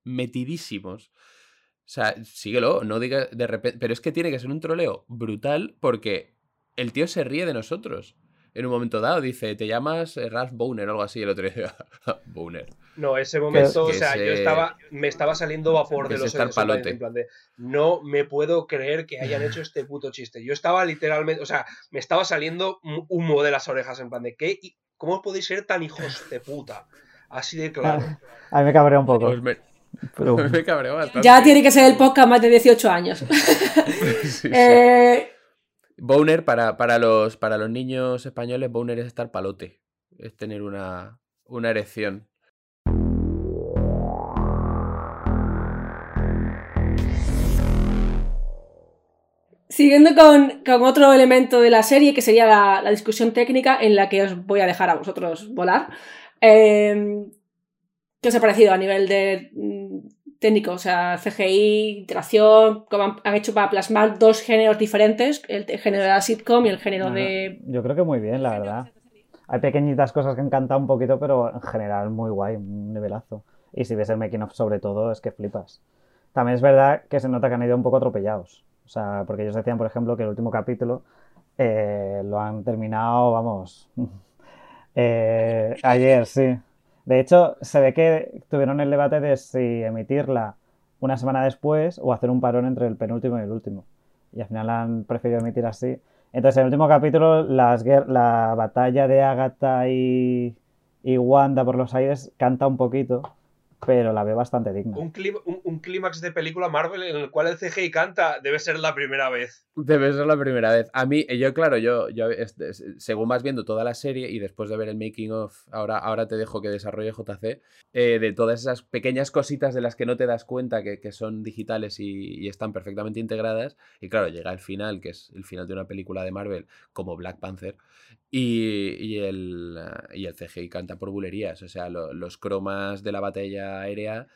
metidísimos. O sea, síguelo, no digas de repente, pero es que tiene que ser un troleo brutal porque el tío se ríe de nosotros. En un momento dado dice, te llamas eh, Ralph Boner o algo así, el otro día, Boner. No, ese momento, Que o sea, ese- yo estaba, me estaba saliendo vapor que de los estar oídos, en plan- palote. en plan de, no me puedo creer que hayan hecho este puto chiste. Yo estaba literalmente, o sea, me estaba saliendo humo de las orejas, en plan de, ¿qué? ¿Y ¿Cómo podéis ser tan hijos de puta? Así de claro. A mí me cabrea un poco. Pues me, pero- me cabreó bastante. Ya tiene que ser el podcast más de 18 años. Sí, sí. Eh, Boner, para, para, los, para los niños españoles, Boner es estar palote. Es tener una, una erección. Siguiendo con, con otro elemento de la serie, que sería la, la discusión técnica, en la que os voy a dejar a vosotros volar. Eh, ¿Qué os ha parecido a nivel de mm, técnico? O sea, CGI, interacción, cómo han, han hecho para plasmar dos géneros diferentes, el, el género de la sitcom y el género Bueno, de... Yo creo que muy bien, la verdad. Hay pequeñitas cosas que han cantado un poquito, pero en general muy guay, un nivelazo. Y si ves el making of sobre todo, es que flipas. También es verdad que se nota que han ido un poco atropellados. O sea, porque ellos decían, por ejemplo, que el último capítulo eh, lo han terminado, vamos, eh, ayer, sí. De hecho, se ve que tuvieron el debate de si emitirla una semana después o hacer un parón entre el penúltimo y el último. Y al final han preferido emitir así. Entonces, en el último capítulo, las la batalla de Agatha y, y Wanda por los aires canta un poquito, pero la veo bastante digna. Un, clí- un- un clímax de película Marvel en el cual el CGI canta debe ser la primera vez. Debe ser la primera vez. A mí, yo, claro, yo, yo según vas viendo toda la serie y después de ver el making of, ahora, ahora te dejo que desarrolle JC, eh, de todas esas pequeñas cositas de las que no te das cuenta que, que son digitales y, y están perfectamente integradas. Y claro, llega el final, que es el final de una película de Marvel como Black Panther, y, y el, y el CGI canta por bulerías. O sea, lo- los cromas de la batalla aérea.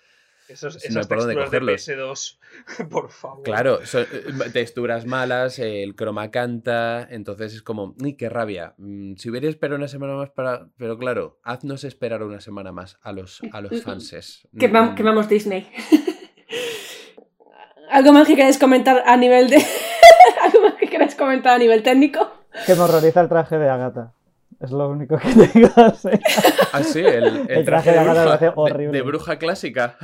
Esos, No hay esas por dónde texturas de cogerlos. PS2, por favor. Claro, son, eh, texturas malas, el croma canta, entonces es como, ¡ay, qué rabia! Mm, Si hubiera esperado una semana más para... Pero claro, haznos esperar una semana más a los, a los fanses. Que, Mm, vam- que vamos Disney. ¿Algo más que queráis comentar a nivel de... ¿Algo más que queráis comentar a nivel técnico? Que me horroriza el traje de Agatha. Es lo único que tengo. Ah, sí, el, el El traje traje de me bruja, de- horrible. de bruja clásica.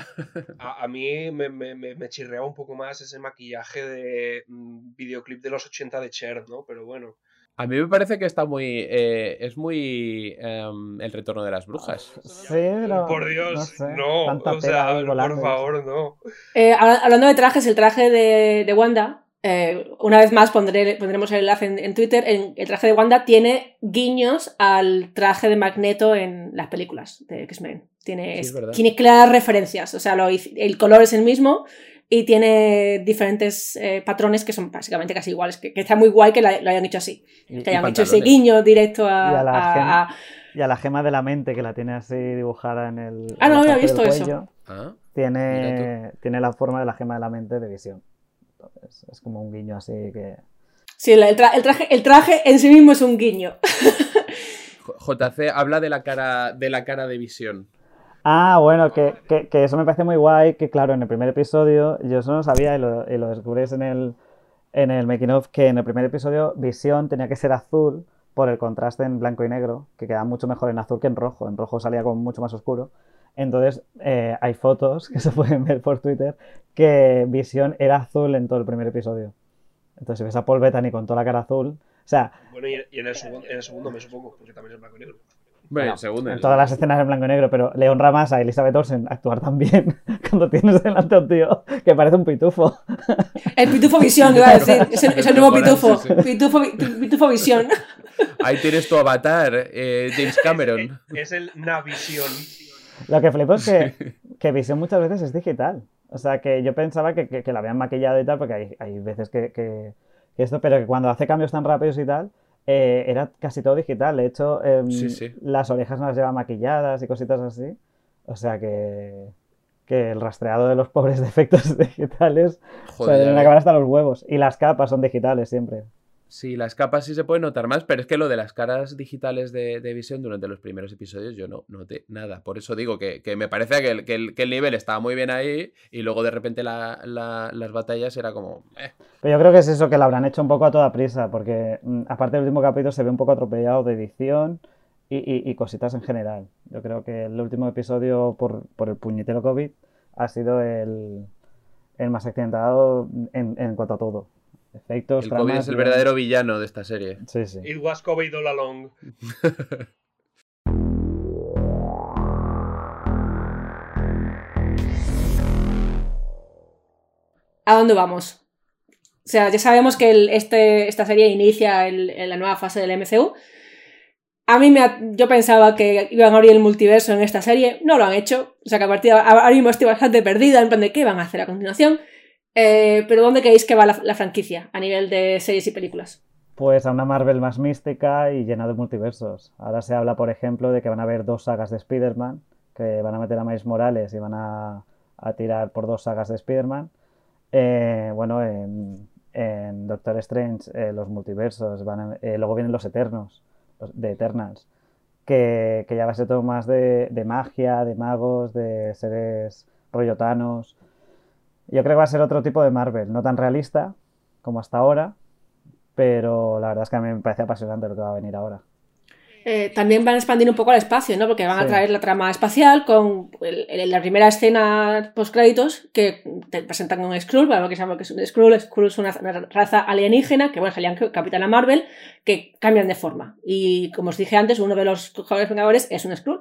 A, a mí me, me, me, me chirreaba un poco más ese maquillaje de mm, videoclip de los 80 de Cher, ¿no? Pero bueno. A mí me parece que está muy... eh, es muy... em, el retorno de las brujas. Sí, pero. por Dios, no. sé, no. tanta o sea, por favor, no. Eh, habla- hablando de trajes, el traje de, de Wanda, eh, una vez más pondré, pondremos el enlace en, en Twitter, en- el traje de Wanda tiene guiños al traje de Magneto en las películas de X-Men. Tiene, Sí, tiene claras referencias, o sea, lo el color es el mismo y tiene diferentes eh, patrones que son básicamente casi iguales, que, que está muy guay que la- lo hayan hecho así, Y, que y hayan hecho ese guiño directo a... Y a la a- gema. a- y a la gema de la mente que la tiene así dibujada en el. Ah, en no había visto eso. Ah, Tiene, tiene la forma de la gema de la mente de visión. Entonces, es como un guiño así que. Sí, el, tra- el traje, el traje en sí mismo es un guiño. J- JC habla de la cara de la cara de visión. Ah, bueno, que, que- que eso me parece muy guay, que claro, en el primer episodio, yo eso no sabía y lo, y lo descubres en el, en el making of, que en el primer episodio Visión tenía que ser azul por el contraste en blanco y negro, que queda mucho mejor en azul que en rojo, en rojo salía como mucho más oscuro. Entonces eh, hay fotos que se pueden ver por Twitter que Visión era azul en todo el primer episodio. Entonces si ves a Paul Bettany con toda la cara azul, o sea, Bueno, y, en, el segundo, en el segundo me supongo, porque también es blanco y negro. Bueno, Bueno, segundo. en todas las escenas en blanco y negro, pero le honra más a Elizabeth Olsen actuar tan bien cuando tienes delante a un tío que parece un pitufo. El pitufo visión, iba a decir. Es el, es el nuevo pitufo. Sí, sí. Pitufo, pitufo visión. Ahí tienes tu avatar, eh, James Cameron. Es el Navisión. Lo que flipo es que, que Visión muchas veces es digital. O sea, que yo pensaba que, que, que la habían maquillado y tal, porque hay, hay veces que, que- esto, pero que cuando hace cambios tan rápidos y tal, eh, era casi todo digital. De hecho, em, Sí, sí. las orejas no las lleva maquilladas y cositas así. O sea que, que el rastreado de los pobres de efectos digitales o sea, Joder, deben ya acabar hasta los huevos. Y las capas son digitales siempre. Sí, las capas sí se pueden notar más, pero es que lo de las caras digitales de, de Vision durante los primeros episodios yo no noté nada. Por eso digo que, me parece que el, nivel estaba muy bien ahí y luego de repente la, la, las batallas era como... eh. Pero yo creo que es eso, que lo habrán hecho un poco a toda prisa, porque mm, aparte del último capítulo se ve un poco atropellado de edición y, cositas en general. Yo creo que el último episodio, por, el puñetero COVID, ha sido el, el más accidentado en, en cuanto a todo. Efectos, El COVID es el verdadero villano de esta serie. Sí, sí. It was COVID all along. ¿A dónde vamos? O sea, ya sabemos que el- este, esta serie inicia el- en la nueva fase del MCU. A mí me ha- yo pensaba que iban a abrir el multiverso en esta serie, no lo han hecho. O sea que a partir de ahora mismo estoy bastante perdida en plan de qué van a hacer a continuación. Eh, pero ¿dónde creéis que va la, franquicia a nivel de series y películas? Pues a una Marvel más mística y llena de multiversos. Ahora se habla, por ejemplo, de que van a haber dos sagas de Spider-Man, que van a meter a Miles Morales y van a, a tirar por dos sagas de Spider-Man. Eh, bueno, en, Doctor Strange eh, los multiversos, van a- eh, luego vienen los Eternos, los de Eternals, que, ya va a ser todo más de, de magia, de magos, de seres rollo Thanos. Yo creo que va a ser otro tipo de Marvel, no tan realista como hasta ahora, pero la verdad es que a mí me parece apasionante lo que va a venir ahora. Eh, también van a expandir un poco el espacio, ¿no? Porque van a Sí. traer la trama espacial con el- el- la primera escena post créditos que te presentan un Skrull, lo que sabemos que es un Skrull. Skrull es una, una raza alienígena que, bueno, salían Capitana Marvel, que cambian de forma. Y como os dije antes, uno de los jugadores vengadores es un Skrull.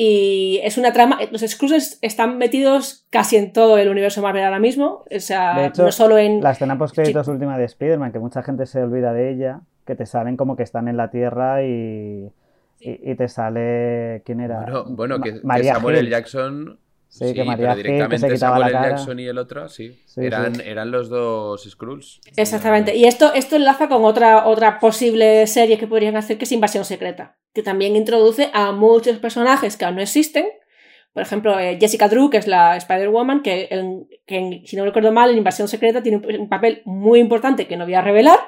Y es una trama. Los Skrulls están metidos casi en todo el universo Marvel ahora mismo. O sea, De hecho, no solo en. La escena post créditos última de Spider-Man, que mucha gente se olvida de ella, que te salen como que están en la Tierra y, y, y te sale. ¿Quién era? Bueno, bueno Ma- que, que María Samuel L. Jackson. Sí, que María pero Hill, que se directamente quitaba Samuel la cara. Jackson y el otro, sí. Sí, eran, sí. eran los dos Skrulls. Exactamente. Y esto, esto enlaza con otra, otra posible serie que podrían hacer, que es Invasión Secreta, que también introduce a muchos personajes que aún no existen. Por ejemplo, eh, Jessica Drew, que es la Spider-Woman, que, que si no recuerdo mal, en Invasión Secreta tiene un, un papel muy importante que no voy a revelar.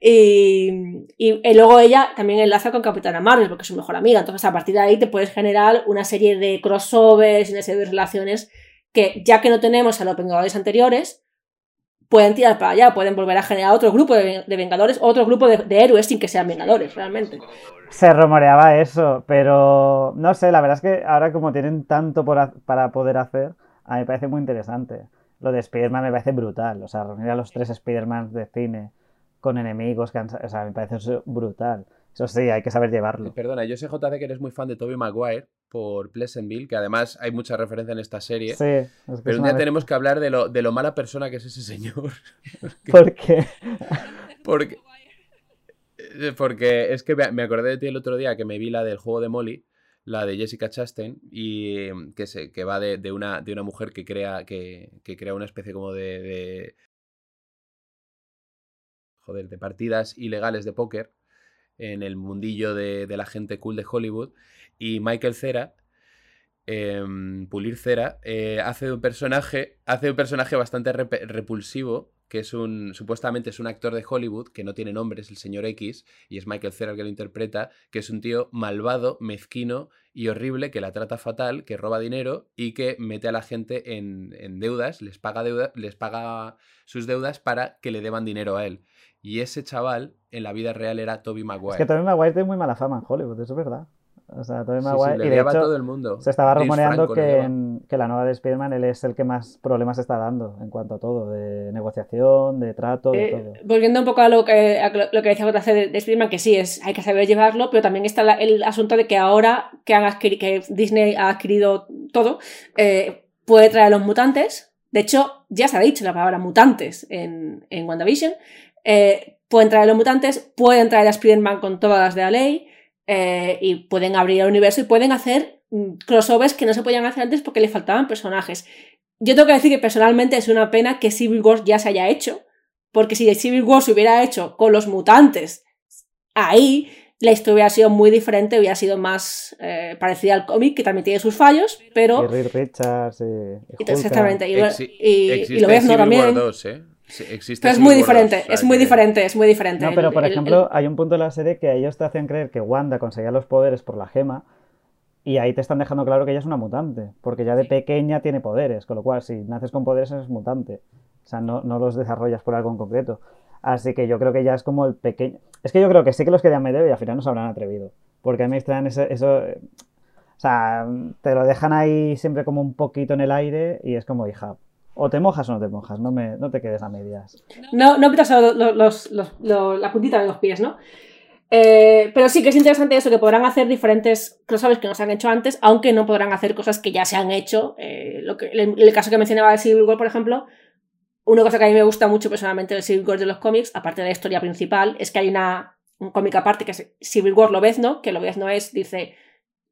Y, y- y luego ella también enlaza con Capitana Marvel, porque es su mejor amiga. Entonces, a partir de ahí te puedes generar una serie de crossovers una serie de relaciones que, ya que no tenemos a los Vengadores anteriores, pueden tirar para allá, pueden volver a generar otro grupo de, de Vengadores, otro grupo de, héroes sin que sean Vengadores, realmente. Se rumoreaba eso, pero no sé, la verdad es que ahora como tienen tanto para poder hacer, a mí me parece muy interesante. Lo de Spider-Man me parece brutal, o sea, reunir a los tres Spider-Man de cine con enemigos, que han o sea, me parece brutal. Eso sí, hay que saber llevarlo. Perdona, yo sé, JC, que eres muy fan de Tobey Maguire por Pleasantville, que además hay mucha referencia en esta serie. Sí, es que Pero un día vez- tenemos que hablar de lo, de lo mala persona que es ese señor. ¿Por qué? Porque, eh, porque es que me me acordé de ti el otro día que me vi la del juego de Molly, la de Jessica Chastain, y mm, que, se, que va de, de una, de una mujer que crea, que, que crea una especie como de, de- Joder, de partidas ilegales de póker en el mundillo de, de la gente cool de Hollywood. Y Michael Cera, em, Pulir Cera, eh, hace un personaje. Hace un personaje bastante repulsivo. Que es un. Supuestamente es un actor de Hollywood que no tiene nombre, es el señor X, y es Michael Cera el que lo interpreta, que es un tío malvado, mezquino y horrible, que la trata fatal, que roba dinero y que mete a la gente en, en deudas, les paga les paga sus deudas para que le deban dinero a él. Y ese chaval en la vida real era Toby Maguire. Es que Tobey Maguire tiene muy mala fama en Hollywood, eso es verdad. O sea, Sí, sí, Maguire. le y de hecho, todo el mundo. se estaba rumoreando que, en- que la nueva de Spider-Man él es el que más problemas está dando en cuanto a todo, de negociación, de trato, de Eh, todo. volviendo un poco a lo que, a lo que decía JC de, de Spider-Man, que sí, es, hay que saber llevarlo, pero también está la- el asunto de que ahora que, han adquiri- que Disney ha adquirido todo, eh, puede traer a los mutantes. De hecho, ya se ha dicho la palabra mutantes en, en WandaVision. Eh, pueden traer a los mutantes, pueden traer a Spider-Man con todas las de la ley, eh, y pueden abrir el universo y pueden hacer mm, crossovers que no se podían hacer antes porque le faltaban personajes. Yo tengo que decir que personalmente es una pena que Civil War ya se haya hecho, porque si Civil War se hubiera hecho con los mutantes ahí, la historia hubiera sido muy diferente, hubiera sido más eh, parecida al cómic, que también tiene sus fallos, pero... Richards y, y. Exactamente, y, Exi- y, y existe Lobezno Civil War también. 2, ¿eh? Sí, existe Pero es muy diferente, 2, o sea es muy que- diferente, es muy diferente. No, pero El- por el- ejemplo, hay un punto de la serie que ellos te hacían creer que Wanda conseguía los poderes por la gema y ahí te están dejando claro que ella es una mutante, porque ya de pequeña tiene poderes, con lo cual si naces con poderes eres mutante. O sea, no, no los desarrollas por algo en concreto. Así que yo creo que ya es como el pequeño... Es que yo creo que sí que los querían meter y al final no se habrán atrevido. Porque a mí me extrañan ese- eso... eh, O sea, te lo dejan ahí siempre como un poquito en el aire y es como, hija, o te mojas o no te mojas, no, me, no te quedes a medias. No, no metas los- los- los- la puntita de los pies, ¿no? Eh, pero sí que es interesante eso, que podrán hacer diferentes cosas que no se han hecho antes, aunque no podrán hacer cosas que ya se han hecho. Eh, lo que, el, el caso que mencionaba de Civil War, por ejemplo, una cosa que a mí me gusta mucho personalmente del Civil War de los cómics, aparte de la historia principal, es que hay una, un cómic aparte que es Civil War Lobezno, que Lobezno es, dice,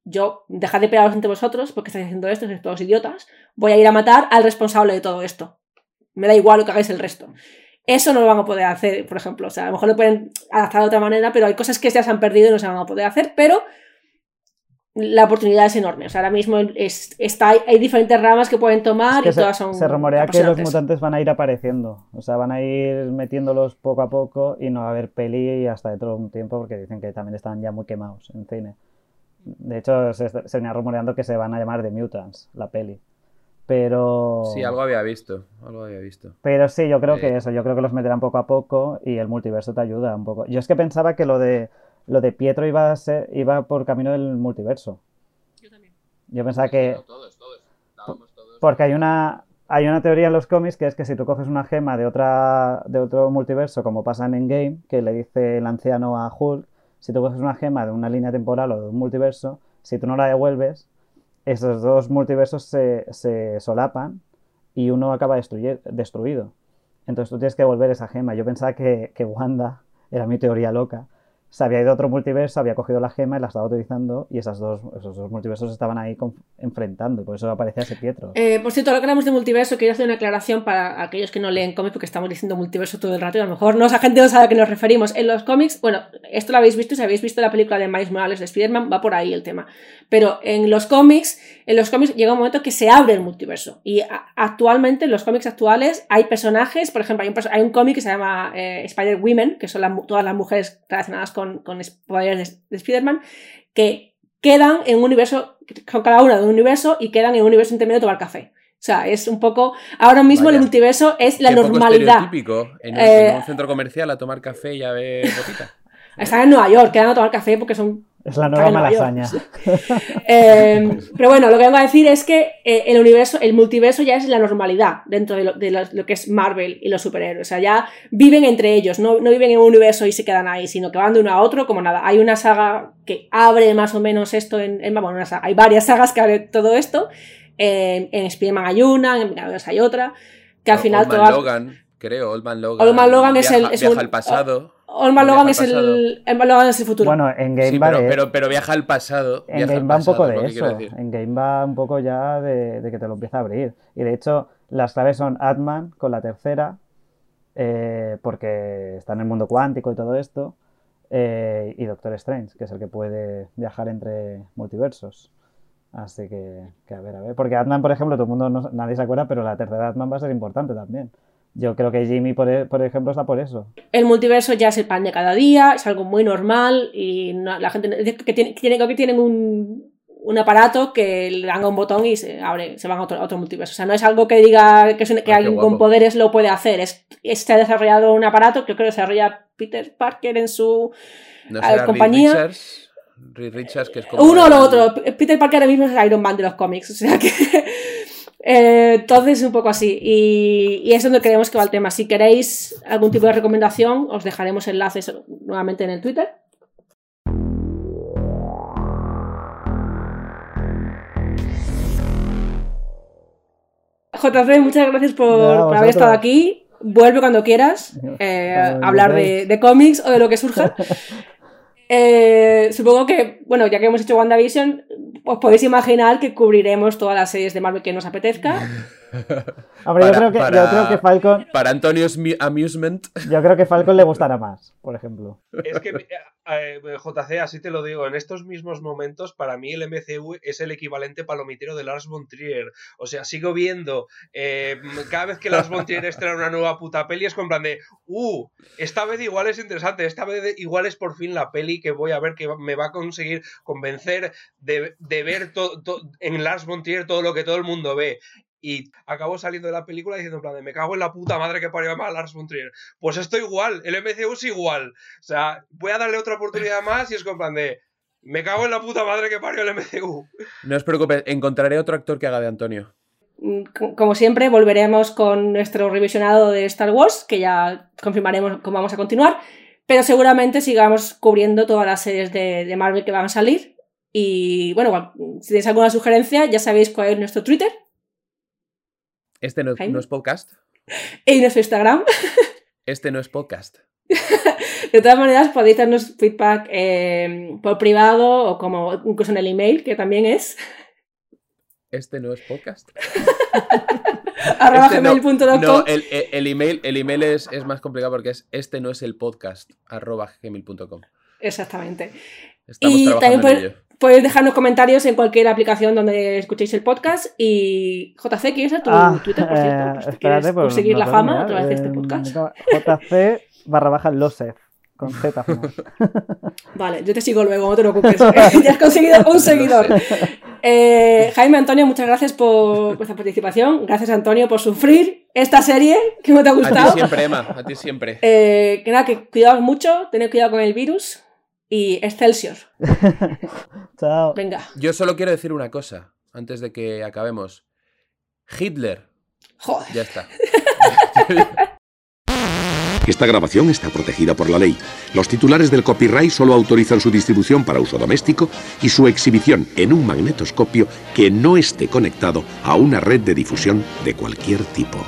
yo, dejad de pegaros entre vosotros porque estáis haciendo esto, sois todos idiotas, voy a ir a matar al responsable de todo esto. Me da igual lo que hagáis el resto. Eso no lo van a poder hacer, por ejemplo. O sea, a lo mejor lo pueden adaptar de otra manera, pero hay cosas que ya se han perdido y no se van a poder hacer, pero la oportunidad es enorme. O sea, ahora mismo es, está, hay diferentes ramas que pueden tomar que y se, todas son. se rumorea que los mutantes van a ir apareciendo. O sea, van a ir metiéndolos poco a poco y no va a haber peli hasta dentro de un tiempo porque dicen que también están ya muy quemados en cine. De hecho, se, se venía rumoreando que se van a llamar The Mutants, la peli. Pero. Sí, algo había visto. Algo había visto. Pero sí, yo creo que Eh. eso, yo creo que los meterán poco a poco y el multiverso te ayuda un poco. Yo es que pensaba que lo de lo de Pietro iba a ser, iba por camino del multiverso. Yo pensaba que. Todos, todos. Porque hay una, hay una teoría en los cómics que es que si tú coges una gema de, otra, de otro multiverso, como pasa en Endgame, que le dice el anciano a Hulk, si tú coges una gema de una línea temporal o de un multiverso, si tú no la devuelves, esos dos multiversos se, se solapan y uno acaba destruido. Entonces tú tienes que devolver esa gema. Yo pensaba que, que Wanda, era mi teoría loca, se había ido a otro multiverso, había cogido la gema y la estaba utilizando y esas dos, esos dos multiversos estaban ahí conf- enfrentando y por eso aparecía ese Pietro. Eh, por cierto, ahora que hablamos de multiverso, quiero hacer una aclaración para aquellos que no leen cómics, porque estamos diciendo multiverso todo el rato y a lo mejor no, esa gente no sabe a qué nos referimos. En los cómics, bueno, esto lo habéis visto, si habéis visto la película de Miles Morales de Spider-Man, va por ahí el tema. Pero en los cómics, en los cómics llega un momento que se abre el multiverso. Y actualmente, en los cómics actuales, hay personajes, por ejemplo, hay un, hay un cómic que se llama eh, Spider-Women, que son mu- todas las mujeres relacionadas con, con es- poderes de, de Spider-Man, que quedan en un universo, con cada una de un universo y quedan en un universo intermedio a tomar café. O sea, es un poco. Ahora mismo Vaya. el multiverso es la poco normalidad. estereotípico, En un, Eh, en un centro comercial a tomar café y a ver ropita. Están en Nueva York, quedan a tomar café porque son. Es la nueva malasaña. Eh, pero bueno, lo que vengo a decir es que eh, el universo, el multiverso ya es la normalidad dentro de lo, de lo- lo que es Marvel y los superhéroes. O sea, ya viven entre ellos, no, no viven en un universo y se quedan ahí, sino que van de uno a otro como nada. Hay una saga que abre más o menos esto en. en- bueno, una saga- hay varias sagas que abren todo esto. En, en Spider-Man hay una, en Vengadores hay otra. Que al final Old Man todas. Logan, creo, Old Man Logan. Old Man Logan es el- es viaja un- al pasado. Viaja Logan es el. Logan es el futuro. Bueno, en Game Sí, va pero, de- pero, pero viaja al pasado. En Game va un poco de eso. En Game va un poco ya de, de que te lo empieza a abrir. Y de hecho, las claves son Atman con la tercera, eh, porque está en el mundo cuántico y todo esto, eh, y Doctor Strange, que es el que puede viajar entre multiversos. Así que, que a ver, a ver. Porque Atman, por ejemplo, todo el mundo, no- nadie se acuerda, pero la tercera Atman va a ser importante también. Yo creo que Jimmy, por, e- por ejemplo, está por eso. el multiverso ya es el pan de cada día, es algo muy normal y no- la gente que tiene, que tienen, que tienen un, un aparato que le dan a un botón y se abre, se van a otro, a otro multiverso. O sea, no es algo que diga que, es un- que Ah, alguien con poderes lo puede hacer. Es, es- se ha desarrollado un aparato que creo que desarrolla Peter Parker en su No a será Reed compañía. Richards. Reed Richards, que es como. uno o lo el- otro. Peter Parker ahora mismo es Iron Man de los cómics. O sea que. Eh, entonces, un poco así. Y, y es donde creemos que va el tema. Si queréis algún tipo de recomendación, os dejaremos enlaces nuevamente en el Twitter. JF, muchas gracias por, haber estado aquí. Vuelve cuando quieras eh, a hablar de, queráis. de cómics o de lo que surja. Eh, supongo que, bueno, ya que hemos hecho WandaVision, os podéis imaginar que cubriremos todas las series de Marvel que nos apetezca. Hombre, yo, creo que, yo creo que Falcon. Para Amusement. Yo creo que Falcon le gustará más, por ejemplo. Es que, eh, eh, JC, así te lo digo, en estos mismos momentos, para mí el MCU es el equivalente palomitero de Lars von Trier. O sea, sigo viendo, eh, cada vez que Lars von Trier estrena una nueva puta peli, es con plan de, uh, esta vez igual es interesante, esta vez igual es por fin la peli que voy a ver que me va a conseguir convencer de, de ver to- to- en Lars von Trier todo lo que todo el mundo ve. Y acabo saliendo de la película diciendo en plan de me cago en la puta madre que parió a Lars von Trier. Pues esto igual, el MCU es igual. O sea, voy a darle otra oportunidad más y es con plan de me cago en la puta madre que parió el MCU. No os preocupéis, encontraré otro actor que haga de Antonio. Mm, co- Como siempre, volveremos con nuestro revisionado de Star Wars, que ya confirmaremos cómo vamos a continuar, pero seguramente sigamos cubriendo todas las series de, de Marvel que van a salir. Y bueno, si tenéis alguna sugerencia, ya sabéis cuál es nuestro Twitter Este no, no es podcast. y nuestro Instagram. Este no es podcast. De todas maneras, podéis darnos feedback eh, por privado o como incluso en el email, que también es Este no es podcast. arroba Este no, gmail.com. no, el, el- el email, el email es, es más complicado porque es este no es el podcast arroba gmail.com. Exactamente. Estamos y también trabajando en podéis, ello. Podéis dejarnos comentarios en cualquier aplicación donde escuchéis el podcast. Y JC, ¿quieres dar tu Ah, Twitter, por cierto? eh, Pues, si espérate, ¿Quieres pues, conseguir no la fama a través de este Eh, podcast? JC barra baja Losef, con Z. Vale, yo te sigo luego, no te preocupes. ya has conseguido un seguidor. Eh, Jaime Antonio, muchas gracias por vuestra participación. Gracias, Antonio, por sufrir esta serie que no te ha A ti gustado. siempre, Emma, a ti siempre. Eh, que nada, que cuidaos mucho, tened cuidado con el virus y Excelsior. Chao. Venga. Yo solo quiero decir una cosa antes de que acabemos. Hitler. Joder. Ya está. Esta grabación está protegida por la ley. Los titulares del copyright solo autorizan su distribución para uso doméstico y su exhibición en un magnetoscopio que no esté conectado a una red de difusión de cualquier tipo.